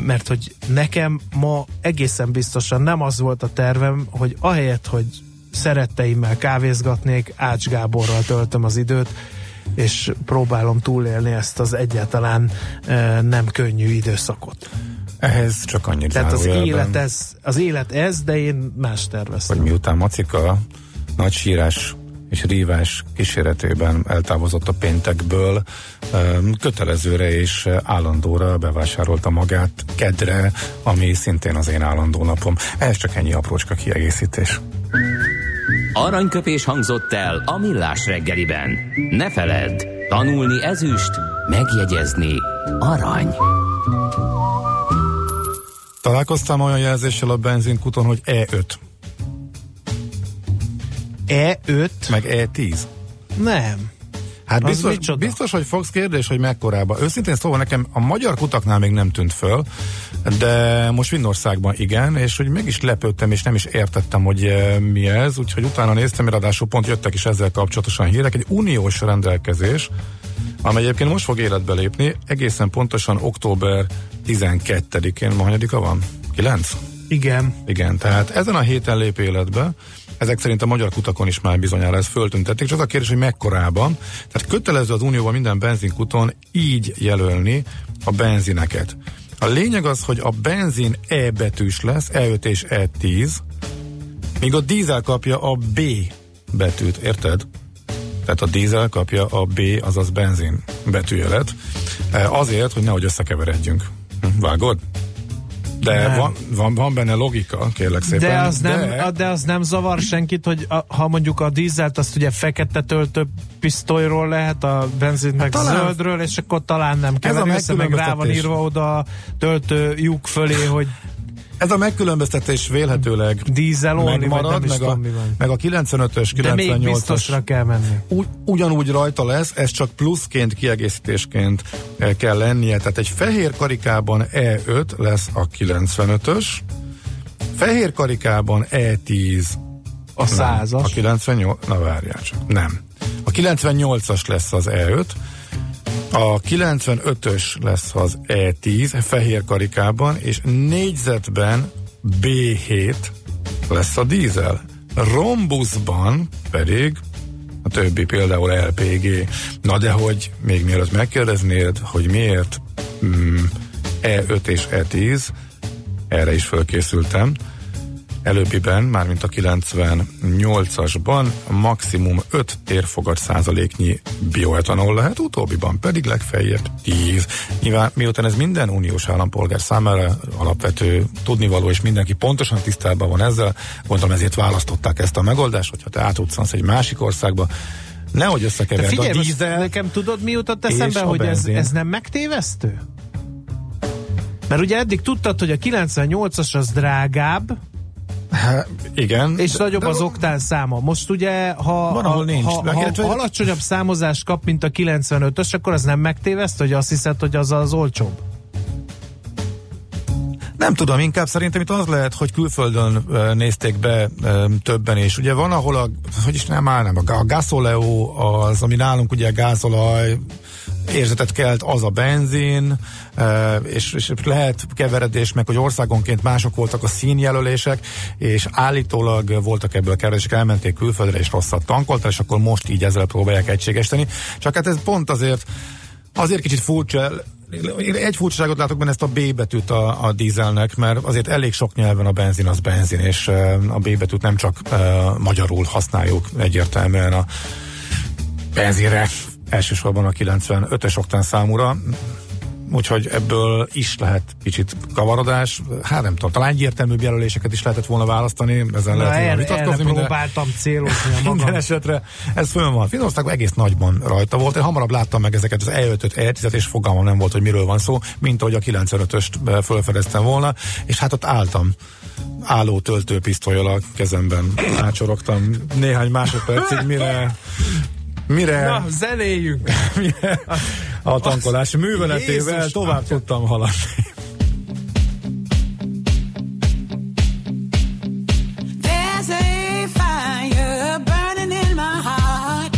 Speaker 7: mert hogy nekem ma egészen biztosan nem az volt a tervem, hogy ahelyett, hogy szeretteimmel kávézgatnék, Ács Gáborral töltöm az időt, és próbálom túlélni ezt az egyáltalán nem könnyű időszakot.
Speaker 8: Ehhez csak annyit
Speaker 7: Tehát az élet, ez, az élet ez, de én más terveztem.
Speaker 8: hogy miután Macika nagy sírás és rívás kíséretében eltávozott a péntekből, kötelezőre és állandóra bevásárolta magát kedre, ami szintén az én állandó napom. Ez csak ennyi aprócska kiegészítés.
Speaker 1: Aranyköpés hangzott el a millás reggeliben. Ne feledd, tanulni ezüst, megjegyezni arany.
Speaker 8: Találkoztam olyan jelzéssel a benzinkuton, hogy E5,
Speaker 7: E5?
Speaker 8: meg E10.
Speaker 7: Nem.
Speaker 8: Hát
Speaker 7: Az
Speaker 8: biztos,
Speaker 7: micsoda?
Speaker 8: biztos, hogy fogsz kérdés, hogy mekkorába. Őszintén szóval nekem a magyar kutaknál még nem tűnt föl, de most Finnországban igen, és hogy meg is lepődtem, és nem is értettem, hogy eh, mi ez, úgyhogy utána néztem, ráadásul pont jöttek is ezzel kapcsolatosan hírek, egy uniós rendelkezés, amely egyébként most fog életbe lépni, egészen pontosan október 12-én, ma hanyadika van? 9?
Speaker 7: Igen.
Speaker 8: Igen, tehát ezen a héten lép életbe, ezek szerint a magyar kutakon is már bizonyára ezt föltüntették, csak az a kérdés, hogy mekkorában. Tehát kötelező az Unióban minden benzinkuton így jelölni a benzineket. A lényeg az, hogy a benzin E betűs lesz, E5 és E10, míg a dízel kapja a B betűt, érted? Tehát a dízel kapja a B, azaz benzin betűjelet. E, Azért, hogy nehogy összekeveredjünk. Hm, Vágod? De
Speaker 7: Nem.
Speaker 8: van, van, van benne logika, kérlek szépen.
Speaker 7: De az, nem, de... de az nem zavar senkit, hogy a, ha mondjuk a dízelt azt ugye fekete töltő pisztolyról lehet, a benzint meg
Speaker 8: talán-
Speaker 7: zöldről, és akkor talán nem kever össze, meg rá van írva oda a töltő lyuk fölé, hogy
Speaker 8: Ez a megkülönböztetés vélhetőleg
Speaker 7: dízel only,
Speaker 8: megmarad, meg a, meg a 95-ös,
Speaker 7: De még
Speaker 8: 98-as
Speaker 7: biztosra kell menni.
Speaker 8: Ugy, ugyanúgy rajta lesz, ez csak pluszként, kiegészítésként eh, kell lennie. Tehát egy fehér karikában E5 lesz a 95-ös, fehér karikában E10
Speaker 7: A százas.
Speaker 8: A 98, na várjál csak, nem. A 98-as lesz az E5, a 95-ös lesz az E10 fehér karikában, és négyzetben B7 lesz a dízel. Rombuszban pedig a többi, például LPG. Na de hogy még mielőtt megkérdeznéd, hogy miért mm, E5 és E10, erre is fölkészültem. Előbbiben, mármint a 98-asban maximum 5 térfogat százaléknyi bioetanol lehet, utóbbiban pedig legfeljebb 10. Nyilván miután ez minden uniós állampolgár számára alapvető tudnivaló, és mindenki pontosan tisztában van ezzel, gondolom ezért választották ezt a megoldást, hogyha te átutszansz egy másik országba, nehogy összekeverd
Speaker 7: figyelj,
Speaker 8: a dízel.
Speaker 7: nekem tudod mi jutott eszembe, hogy ez, ez nem megtévesztő? Mert ugye eddig tudtad, hogy a 98-as az drágább,
Speaker 8: Há, igen.
Speaker 7: és nagyobb
Speaker 8: de-
Speaker 7: az oktán száma. Most ugye, ha,
Speaker 8: Van, ahol nincs.
Speaker 7: ha, ha, ha alacsonyabb számozást kap, mint a 95-ös, akkor az nem megtéveszt, hogy azt hiszed, hogy az az olcsóbb?
Speaker 8: Nem tudom, inkább szerintem itt az lehet, hogy külföldön nézték be többen is. Ugye van, ahol a, hogy is nem áll, nem, a, a az, ami nálunk ugye gázolaj, érzetet kelt, az a benzin, és, és lehet keveredés, meg hogy országonként mások voltak a színjelölések, és állítólag voltak ebből keveredések, elmenték külföldre, és rosszat tankoltak, és akkor most így ezzel próbálják egységesíteni. Csak hát ez pont azért Azért kicsit furcsa, egy furcsaságot látok benne ezt a B betűt a, a dízelnek, mert azért elég sok nyelven a benzin az benzin, és a B betűt nem csak uh, magyarul használjuk egyértelműen a benzinre, elsősorban a 95-ös oktán számúra, úgyhogy ebből is lehet kicsit kavarodás. Hát nem tudom, talán egyértelműbb jelöléseket is lehetett volna választani, ezen
Speaker 7: Na,
Speaker 8: lehet volna vitatkozni. minden-
Speaker 7: próbáltam célozni a magam.
Speaker 8: minden esetre ez fönn van. Finországban egész nagyban rajta volt. Én hamarabb láttam meg ezeket az E5-öt, E10-et, és fogalmam nem volt, hogy miről van szó, mint ahogy a 95-öst be- fölfedeztem volna, és hát ott álltam álló töltőpisztolyal a kezemben átsorogtam néhány másodpercig, mire mire,
Speaker 7: Na, zenéljünk!
Speaker 8: mire a tankolás műveletével
Speaker 7: Jézus,
Speaker 8: tovább
Speaker 7: atya.
Speaker 8: tudtam haladni.
Speaker 14: There's a fire burning in my heart,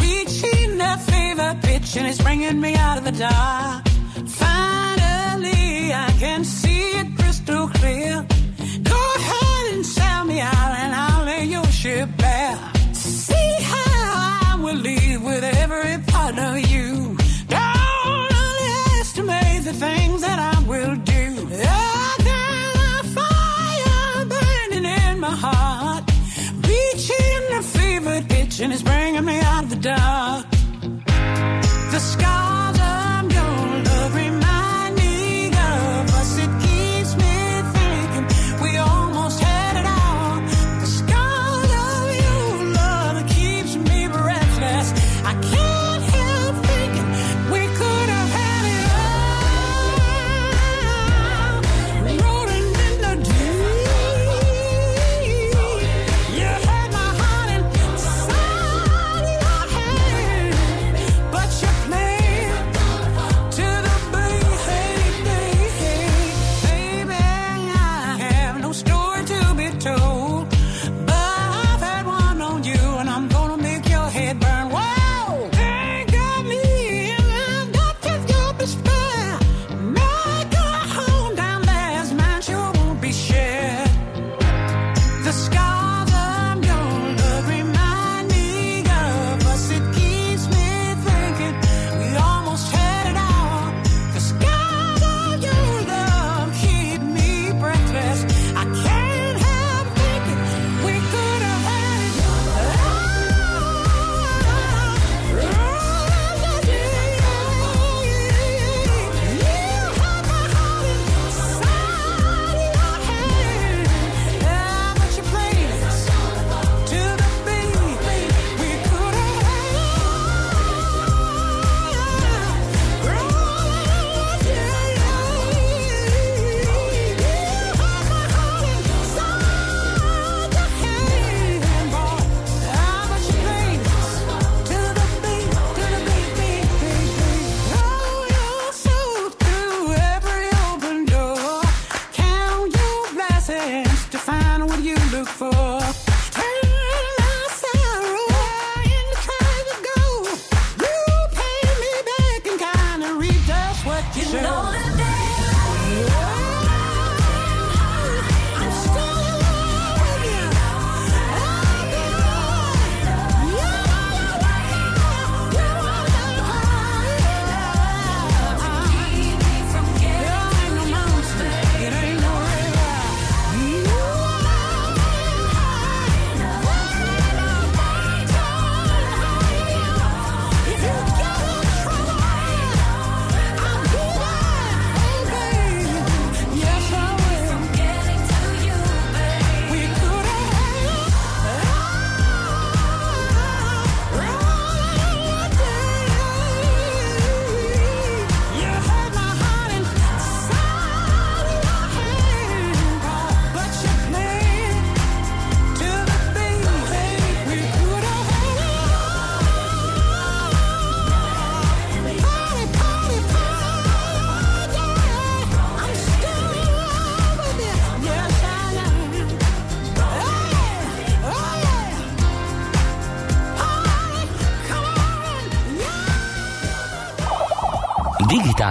Speaker 14: reaching a fever pitch, and it's bringing me out of the dark. Finally, I can see it crystal clear. Go ahead and sell me out, and I'll lay your ship bare. Will leave with every part of you. Don't underestimate the things that I will do. I got a fire burning in my heart, reaching a fever pitch, and it's bringing me out of the dark.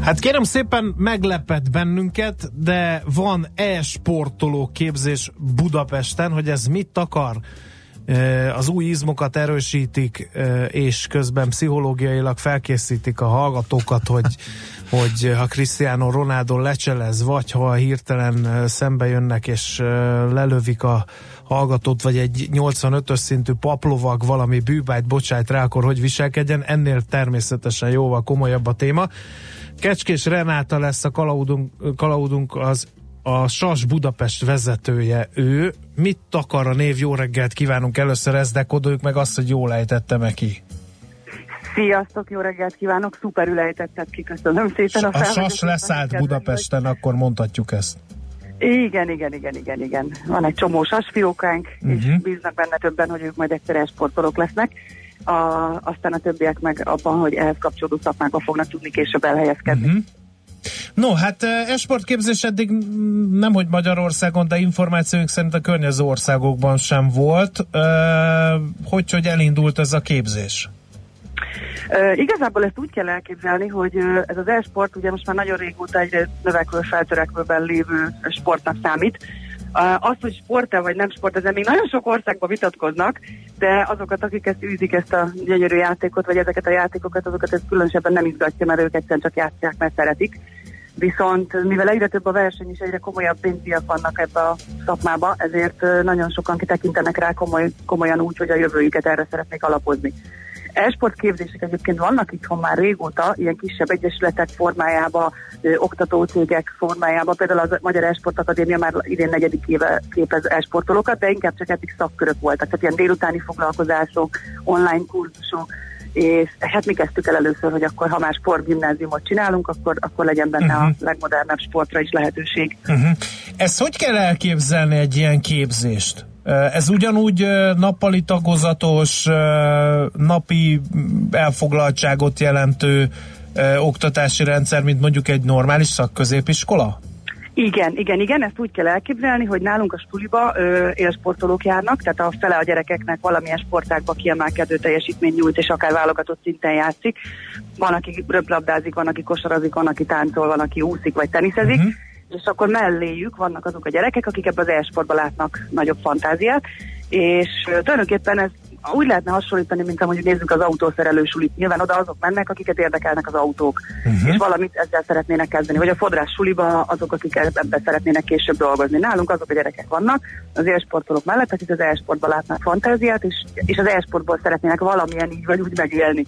Speaker 7: Hát kérem szépen meglepett bennünket, de van e-sportoló képzés Budapesten, hogy ez mit akar? Az új izmokat erősítik, és közben pszichológiailag felkészítik a hallgatókat, hogy, hogy ha Cristiano Ronaldo lecselez, vagy ha hirtelen szembe jönnek és lelövik a hallgatót, vagy egy 85-ös szintű paplovag valami bűbájt bocsájt rá, akkor hogy viselkedjen. Ennél természetesen jóval komolyabb a téma. Kecskés Renáta lesz a kalaudunk, kalaudunk az a SAS Budapest vezetője ő. Mit akar a név? Jó reggelt kívánunk először ezt, de kodoljuk meg azt, hogy jól ejtettem ki.
Speaker 15: Sziasztok, jó reggelt kívánok, szuperül ejtetted ki, köszönöm szépen a
Speaker 10: A SAS leszállt Budapesten, akkor mondhatjuk ezt.
Speaker 15: Igen, igen, igen, igen, igen. Van egy csomó sasfiókánk, uh-huh. és
Speaker 10: Mhm.
Speaker 15: bíznak benne többen, hogy ők majd egyszer esportolók lesznek. A, aztán a többiek meg abban, hogy ehhez kapcsolódó szakmákba fognak tudni később elhelyezkedni.
Speaker 10: Mhm. No, hát eh, esportképzés eddig nem, hogy Magyarországon, de információink szerint a környező országokban sem volt. Eh, Hogy, hogy elindult ez a képzés?
Speaker 15: Uh, igazából ezt úgy kell elképzelni, hogy uh, ez az e-sport ugye most már nagyon régóta egyre növekvő, feltörekvőben lévő sportnak számít. Azt, hogy sport-e vagy nem sport, ezen még nagyon sok országban vitatkoznak, de azokat, akik ezt űzik, ezt a gyönyörű játékot, vagy ezeket a játékokat, azokat ez különösebben nem izgatja, mert ők egyszerűen csak játszják, mert szeretik. Viszont mivel egyre több a verseny és egyre komolyabb pénzdiak vannak ebbe a szakmába, ezért nagyon sokan kitekintenek rá komoly, komolyan úgy, hogy a jövőjüket erre szeretnék alapozni. E-sport képzések egyébként vannak itthon már régóta, ilyen kisebb egyesületek formájába, ö, oktatócégek formájába, például az Magyar E-sport Akadémia már idén negyedik éve képez e-sportolókat, de inkább csak eddig szakkörök voltak, tehát ilyen délutáni foglalkozások, online kurzusok, és hát mi kezdtük el először, hogy akkor ha már sportgimnáziumot csinálunk, akkor, akkor legyen benne
Speaker 10: Mhm.
Speaker 15: a legmodernebb sportra is lehetőség.
Speaker 10: Uh-huh. Ezt hogy kell elképzelni egy ilyen képzést? Ez ugyanúgy nappali tagozatos, napi elfoglaltságot jelentő oktatási rendszer, mint mondjuk egy normális szakközépiskola?
Speaker 15: Igen, igen, igen, ezt úgy kell elképzelni, hogy nálunk a stuliba ö, élsportolók járnak, tehát a fele a gyerekeknek valamilyen sportágba kiemelkedő teljesítmény nyújt, és akár válogatott szinten játszik. Van, aki röplabdázik, van, aki kosarazik, van, aki táncol, van, aki úszik vagy teniszezik, uh-huh. És akkor melléjük vannak azok a gyerekek, akik ebbe az e-sportba látnak nagyobb fantáziát, és tulajdonképpen ez úgy lehetne hasonlítani, mint amúgy nézzük az autószerelő sulit. Nyilván oda azok mennek, akiket érdekelnek az autók, uh-huh. és valamit ezzel szeretnének kezdeni. Vagy a fodrás suliba azok, akik ebbe szeretnének később dolgozni. Nálunk azok a gyerekek vannak, az e-sportolók mellett, akik az e-sportban látnak fantáziát, és, és az e-sportból szeretnének valamilyen így vagy úgy megélni.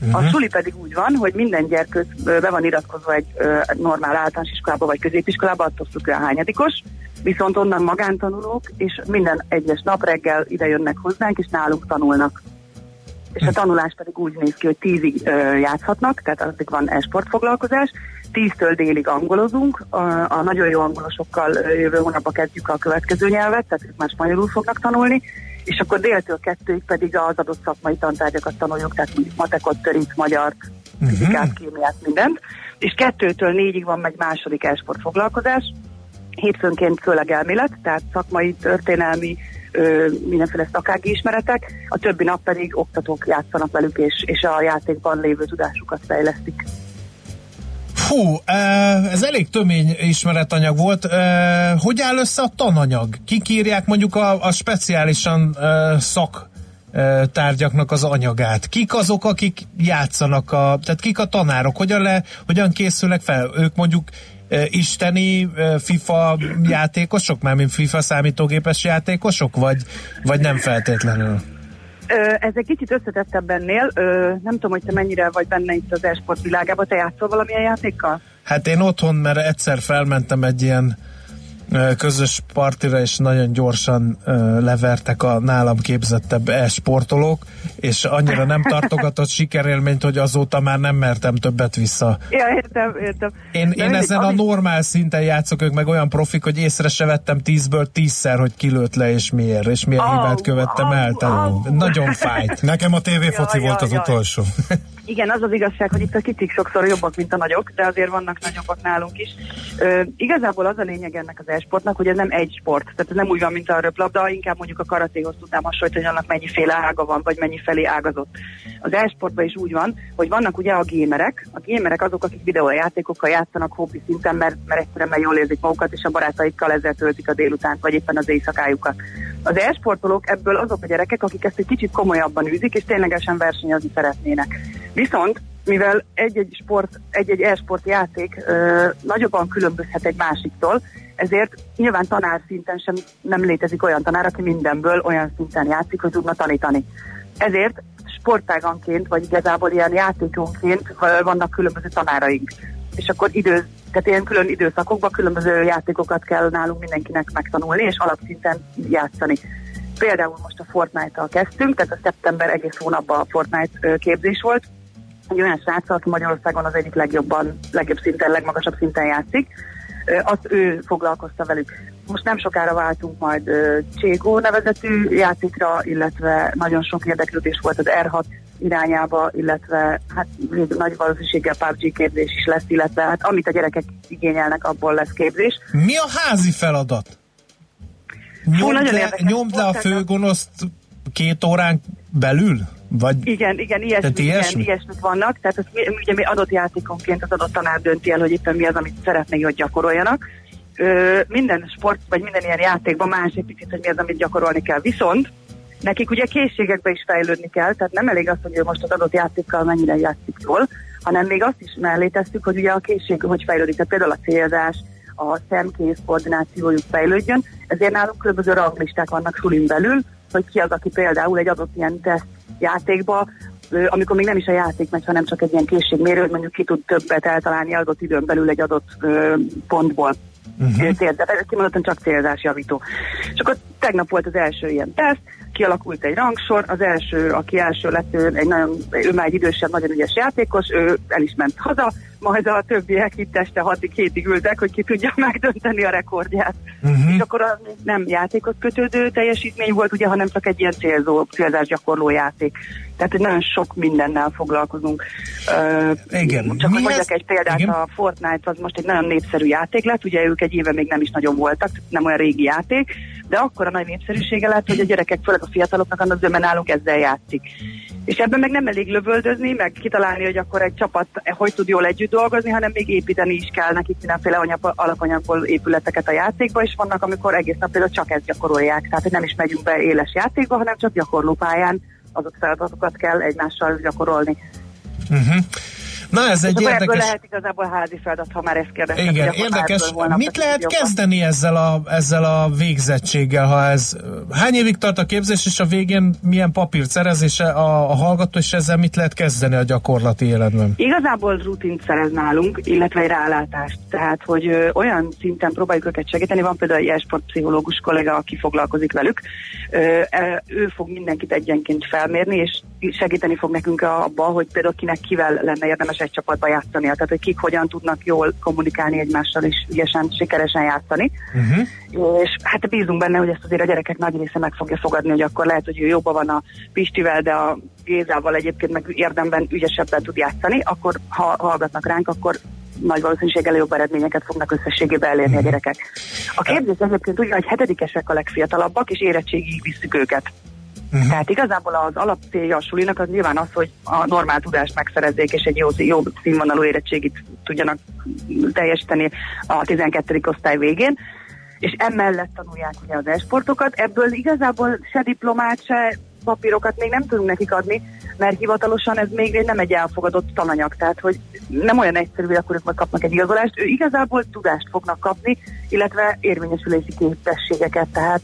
Speaker 15: Uh-huh. A suli pedig úgy van, hogy minden gyerkőc be van iratkozva egy ö, normál általános iskolába vagy középiskolába, attól függően hányadikos, viszont onnan magántanulók, és minden egyes nap reggel ide jönnek hozzánk, és nálunk tanulnak. És a tanulás pedig úgy néz ki, hogy tízig ö, játszhatnak, tehát addig van e-sport foglalkozás, tíztől délig angolozunk, a, a nagyon jó angolosokkal jövő hónapban kezdjük a következő nyelvet, tehát ők már spanyolul fognak tanulni, és akkor déltől kettőig pedig az adott szakmai tantárgyakat tanuljuk, tehát matekot, törít, magyart, fizikát, kémiát, mindent. És kettőtől négyig van egy második e-sport foglalkozás, hétfőnként főleg elmélet, tehát szakmai, történelmi, ö, mindenféle szakági ismeretek, a többi nap pedig oktatók játszanak velük, és, és a játékban lévő tudásukat fejlesztik.
Speaker 10: Eh, ez elég tömény ismeretanyag volt. Hogy áll össze a tananyag? Kik írják mondjuk a, a speciálisan szak tárgyaknak az anyagát? Kik azok, akik játszanak, a, tehát kik a tanárok? Hogyan, le, hogyan készülnek fel? Ők mondjuk isteni FIFA játékosok, már mint FIFA számítógépes játékosok, vagy, vagy nem feltétlenül?
Speaker 15: Ez egy kicsit összetettebb ennél, nem tudom, hogy te mennyire vagy benne itt az e-sport világában, te játszol valamilyen játékkal?
Speaker 10: Hát én otthon, mert egyszer felmentem egy ilyen közös partira, és nagyon gyorsan levertek a nálam képzettebb e-sportolók, és annyira nem tartogatott sikerélményt, hogy azóta már nem mertem többet vissza.
Speaker 15: Ja, értem, értem.
Speaker 10: Én, én
Speaker 15: mindig,
Speaker 10: ezen a normál szinten játszok, ők meg olyan profik, hogy észre se vettem tízből tízszer, hogy kilőtt le, és miért, és milyen
Speaker 15: Au,
Speaker 10: hibát követtem el. Tehát Nagyon fájt.
Speaker 8: Nekem a TV foci
Speaker 15: Jaj,
Speaker 8: volt az
Speaker 15: jaj, jaj.
Speaker 8: utolsó.
Speaker 15: Igen, az az igazság, hogy itt a kicik sokszor jobbak, mint a nagyok, de azért vannak nagyobbak nálunk is. Ö, igazából az a lényeg ennek az e-sportnak, hogy ez nem egy sport. Tehát ez nem úgy van, mint a röplabda, inkább mondjuk a karatéhoz tudnám hasonlítani, hogy annak mennyiféle ága van, vagy mennyi felé ágazott. Az e-sportban is úgy van, hogy vannak ugye a gémerek. A gémerek azok, akik videójátékokkal játszanak hobbi szinten, mert, mert egyszerűen mert jól érzik magukat, és a barátaikkal ezzel töltik a délután, vagy éppen az éjszakájukat. Az e-sportolók ebből azok a gyerekek, akik ezt egy kicsit komolyabban űzik, és ténylegesen versenyezni szeretnének. Viszont mivel egy-egy sport, egy-egy e-sport játék ö, nagyobban különbözhet egy másiktól, ezért nyilván tanár szinten sem nem létezik olyan tanár, aki mindenből olyan szinten játszik, hogy tudna tanítani. Ezért sportáganként, vagy igazából ilyen játékonként vannak különböző tanáraink. És akkor idő, tehát ilyen külön időszakokban különböző játékokat kell nálunk mindenkinek megtanulni, és alapszinten játszani. Például most a Fortnite-tal kezdtünk, tehát a szeptember egész hónapban a Fortnite képzés volt, egy olyan srác, aki Magyarországon az egyik legjobban, legjobb szinten, legmagasabb szinten játszik, azt ő foglalkozta velük. Most nem sokára váltunk majd Cségó nevezetű játékra, illetve nagyon sok érdeklődés volt az R6 irányába, illetve hát nagy valószínűséggel PUBG képzés is lesz, illetve hát amit a gyerekek igényelnek, abból lesz képzés.
Speaker 10: Mi a házi feladat? Nyomd
Speaker 15: nagyon
Speaker 10: le, nyomd le a főgonoszt két órán belül? Vagy
Speaker 15: Igen, igen, ilyesmi,
Speaker 10: Tehát
Speaker 15: igen,
Speaker 10: ilyesmi?
Speaker 15: ilyesmik vannak. Tehát mi- ugye mi adott játékonként az adott tanár dönti el, hogy éppen mi az, amit szeretné, hogy gyakoroljanak. Ö, minden sport, vagy minden ilyen játékban más egy picit, hogy mi az, amit gyakorolni kell. Viszont nekik ugye készségekbe is fejlődni kell, tehát nem elég az, hogy ő most az adott játékkal mennyire játszik jól, hanem még azt is mellé tesszük, hogy ugye a készség hogy fejlődik, tehát például a célzás, a szemkész koordinációjuk fejlődjön, ezért nálunk különböző ranglisták vannak sulin belül, hogy ki az, aki például egy adott ilyen teszt játékba, amikor még nem is a játék megy, hanem csak egy ilyen készségmérő, hogy mondjuk ki tud többet eltalálni adott időn belül egy adott pontból. Uh-huh. Cél, de kimondottan csak célzásjavító. És akkor tegnap volt az első ilyen teszt, kialakult egy rangsor, az első, aki első lett, ő, egy nagyon, ő már egy idősebb, nagyon ügyes játékos, ő el is ment haza, majd a többiek itt este hatig hétig ültek, hogy ki tudja megdönteni a rekordját. Uh-huh. És akkor az nem játékot kötődő teljesítmény volt, ugye, hanem csak egy ilyen célzó, célzás gyakorló játék. Tehát nagyon sok mindennel foglalkozunk. Uh,
Speaker 10: Igen.
Speaker 15: Csak
Speaker 10: Mi
Speaker 15: hogy mondjak egy példát,
Speaker 10: Igen.
Speaker 15: a Fortnite az most egy nagyon népszerű játék lett, ugye ők egy éve még nem is nagyon voltak, nem olyan régi játék, de akkor a nagy népszerűsége lett, hogy a gyerekek, főleg a fiataloknak annak zöme nálunk ezzel játszik. És ebben meg nem elég lövöldözni, meg kitalálni, hogy akkor egy csapat hogy tud jól együtt dolgozni, hanem még építeni is kell nekik mindenféle anyag, alapanyagból épületeket a játékba, és vannak, amikor egész nap például csak ezt gyakorolják. Tehát, nem is megyünk be éles játékba, hanem csak gyakorlópályán azok feladatokat kell egymással gyakorolni.
Speaker 10: Uh-huh. Na ez egy
Speaker 15: akkor ebből
Speaker 10: érdekes...
Speaker 15: lehet igazából házi feladat, ha már ezt kérdeztek.
Speaker 10: Igen, érdekes. Mit lehet
Speaker 15: jobban.
Speaker 10: kezdeni ezzel a, ezzel a végzettséggel, ha ez... Hány évig tart a képzés, és a végén milyen papírt szerez, és a, a hallgató, és ezzel mit lehet kezdeni a gyakorlati életben?
Speaker 15: Igazából rutint szerez nálunk, illetve egy rálátást. Tehát, hogy ö, olyan szinten próbáljuk őket segíteni. Van például egy e-sportpszichológus kollega, aki foglalkozik velük. Ö, e, ő fog mindenkit egyenként felmérni, és segíteni fog nekünk abban, hogy például kinek kivel lenne érdemes egy csapatba játszania. Tehát, hogy kik hogyan tudnak jól kommunikálni egymással, és ügyesen, sikeresen játszani.
Speaker 10: Uh-huh.
Speaker 15: És hát bízunk benne, hogy ezt azért a gyerekek nagy része meg fogja fogadni, hogy akkor lehet, hogy ő jobban van a Pistivel, de a Gézával egyébként meg érdemben ügyesebben tud játszani, akkor ha hallgatnak ránk, akkor nagy valószínűséggel jobb eredményeket fognak összességében elérni a gyerekek. A képzés egyébként úgy hogy hetedikesek a legfiatalabbak, és érettségig visszük őket. Uh-huh. Tehát igazából az alapcélja a sulinak az nyilván az, hogy a normál tudást megszerezzék, és egy jó, jó színvonalú érettségit tudjanak teljesíteni a 12. osztály végén és emellett tanulják ugye az esportokat. Ebből igazából se diplomát, se papírokat még nem tudunk nekik adni, mert hivatalosan ez még nem egy elfogadott tananyag, tehát hogy nem olyan egyszerű, hogy akkor ők majd kapnak egy igazolást, ő igazából tudást fognak kapni, illetve érvényesülési képességeket, tehát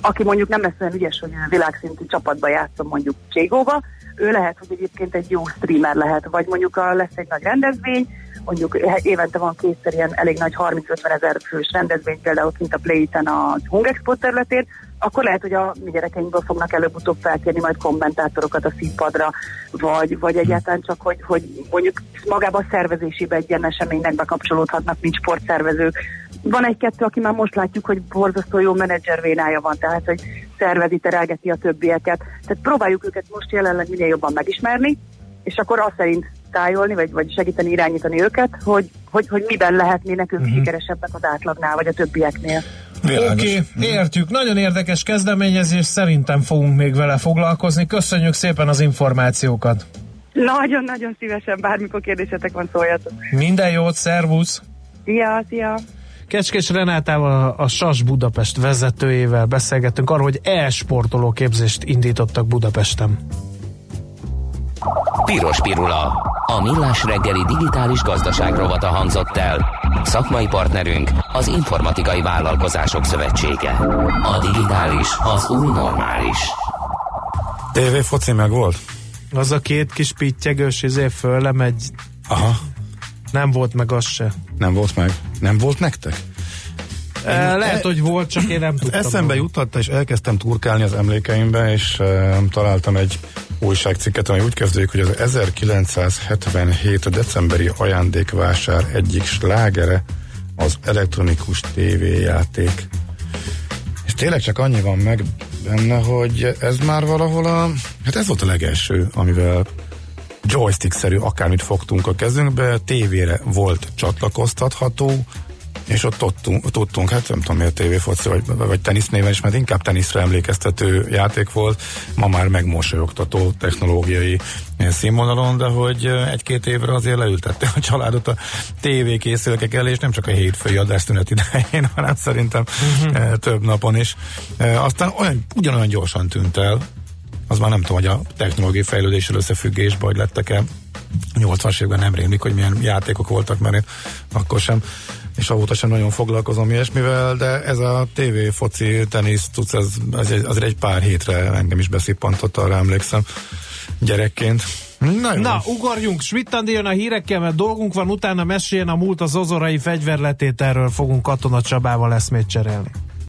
Speaker 15: aki mondjuk nem lesz olyan ügyes, hogy világszintű csapatba játszom mondjuk Cségóba, ő lehet, hogy egyébként egy jó streamer lehet, vagy mondjuk a, lesz egy nagy rendezvény, mondjuk évente van kétszer ilyen elég nagy 30-50 ezer fős rendezvény, például kint a Play-ten a Hungexpo területén, akkor lehet, hogy a mi gyerekeinkből fognak előbb-utóbb felkérni majd kommentátorokat a színpadra, vagy, vagy egyáltalán csak, hogy, hogy mondjuk magába a szervezésébe egy ilyen eseménynek bekapcsolódhatnak, mint sportszervezők. Van egy-kettő, aki már most látjuk, hogy borzasztó jó menedzser vénája van, tehát hogy szervezi, terelgeti a többieket. Tehát próbáljuk őket most jelenleg minél jobban megismerni, és akkor azt szerint tájolni, vagy, vagy segíteni irányítani őket, hogy, hogy, hogy miben lehetnének ők uh-huh. sikeresebbek az átlagnál, vagy a többieknél.
Speaker 10: Oké, okay, értjük. Nagyon érdekes kezdeményezés, szerintem fogunk még vele foglalkozni. Köszönjük szépen az információkat.
Speaker 15: Nagyon-nagyon szívesen, bármikor kérdésetek van, szóljatok.
Speaker 10: Minden jót, szervusz!
Speaker 15: Szia, szia!
Speaker 7: Kecskés Renátával, a SAS Budapest vezetőjével beszélgettünk arról, hogy e-sportoló képzést indítottak Budapesten.
Speaker 1: Piros Pirula. A millás reggeli digitális gazdaság rovata hangzott el. Szakmai partnerünk az Informatikai Vállalkozások Szövetsége. A digitális az új normális.
Speaker 8: TV foci meg volt?
Speaker 7: Az a két kis pittyegős izé föllemegy.
Speaker 8: Aha.
Speaker 7: Nem volt meg az se.
Speaker 8: Nem volt meg. Nem volt nektek?
Speaker 7: E, lehet, hogy volt, csak én nem tudtam.
Speaker 8: Eszembe jutatta, és elkezdtem turkálni az emlékeimbe, és e, találtam egy újságcikket, ami úgy kezdődik, hogy az 1977. decemberi ajándékvásár egyik slágere az elektronikus tévéjáték. És tényleg csak annyi van meg benne, hogy ez már valahol a... Hát ez volt a legelső, amivel joystick-szerű akármit fogtunk a kezünkbe, tévére volt csatlakoztatható, és ott tudtunk, tudtunk hát nem tudom miért tévéfoci, vagy, vagy tenisz néven is, mert inkább teniszre emlékeztető játék volt, ma már megmosolyogtató technológiai színvonalon, de hogy egy-két évre azért leültette a családot a tévékészülkek elé, és nem csak a hétfői adásszünet idején, hanem szerintem uh-huh. több napon is. Aztán olyan, ugyanolyan gyorsan tűnt el, az már nem tudom, hogy a technológiai fejlődéssel összefüggésben, hogy lettek-e 80-as években nem rémlik, hogy milyen játékok voltak, mert én akkor sem és avóta sem nagyon foglalkozom ilyesmivel, de ez a TV, foci, tenisz, tudsz, ez, ez egy, azért egy pár hétre engem is beszippantott, arra emlékszem gyerekként.
Speaker 7: Na, Na ugorjunk, Schmidt jön a hírekkel, mert dolgunk van, utána meséljen a múlt az ozorai fegyverletételről fogunk Katona Csabával eszmét cserélni.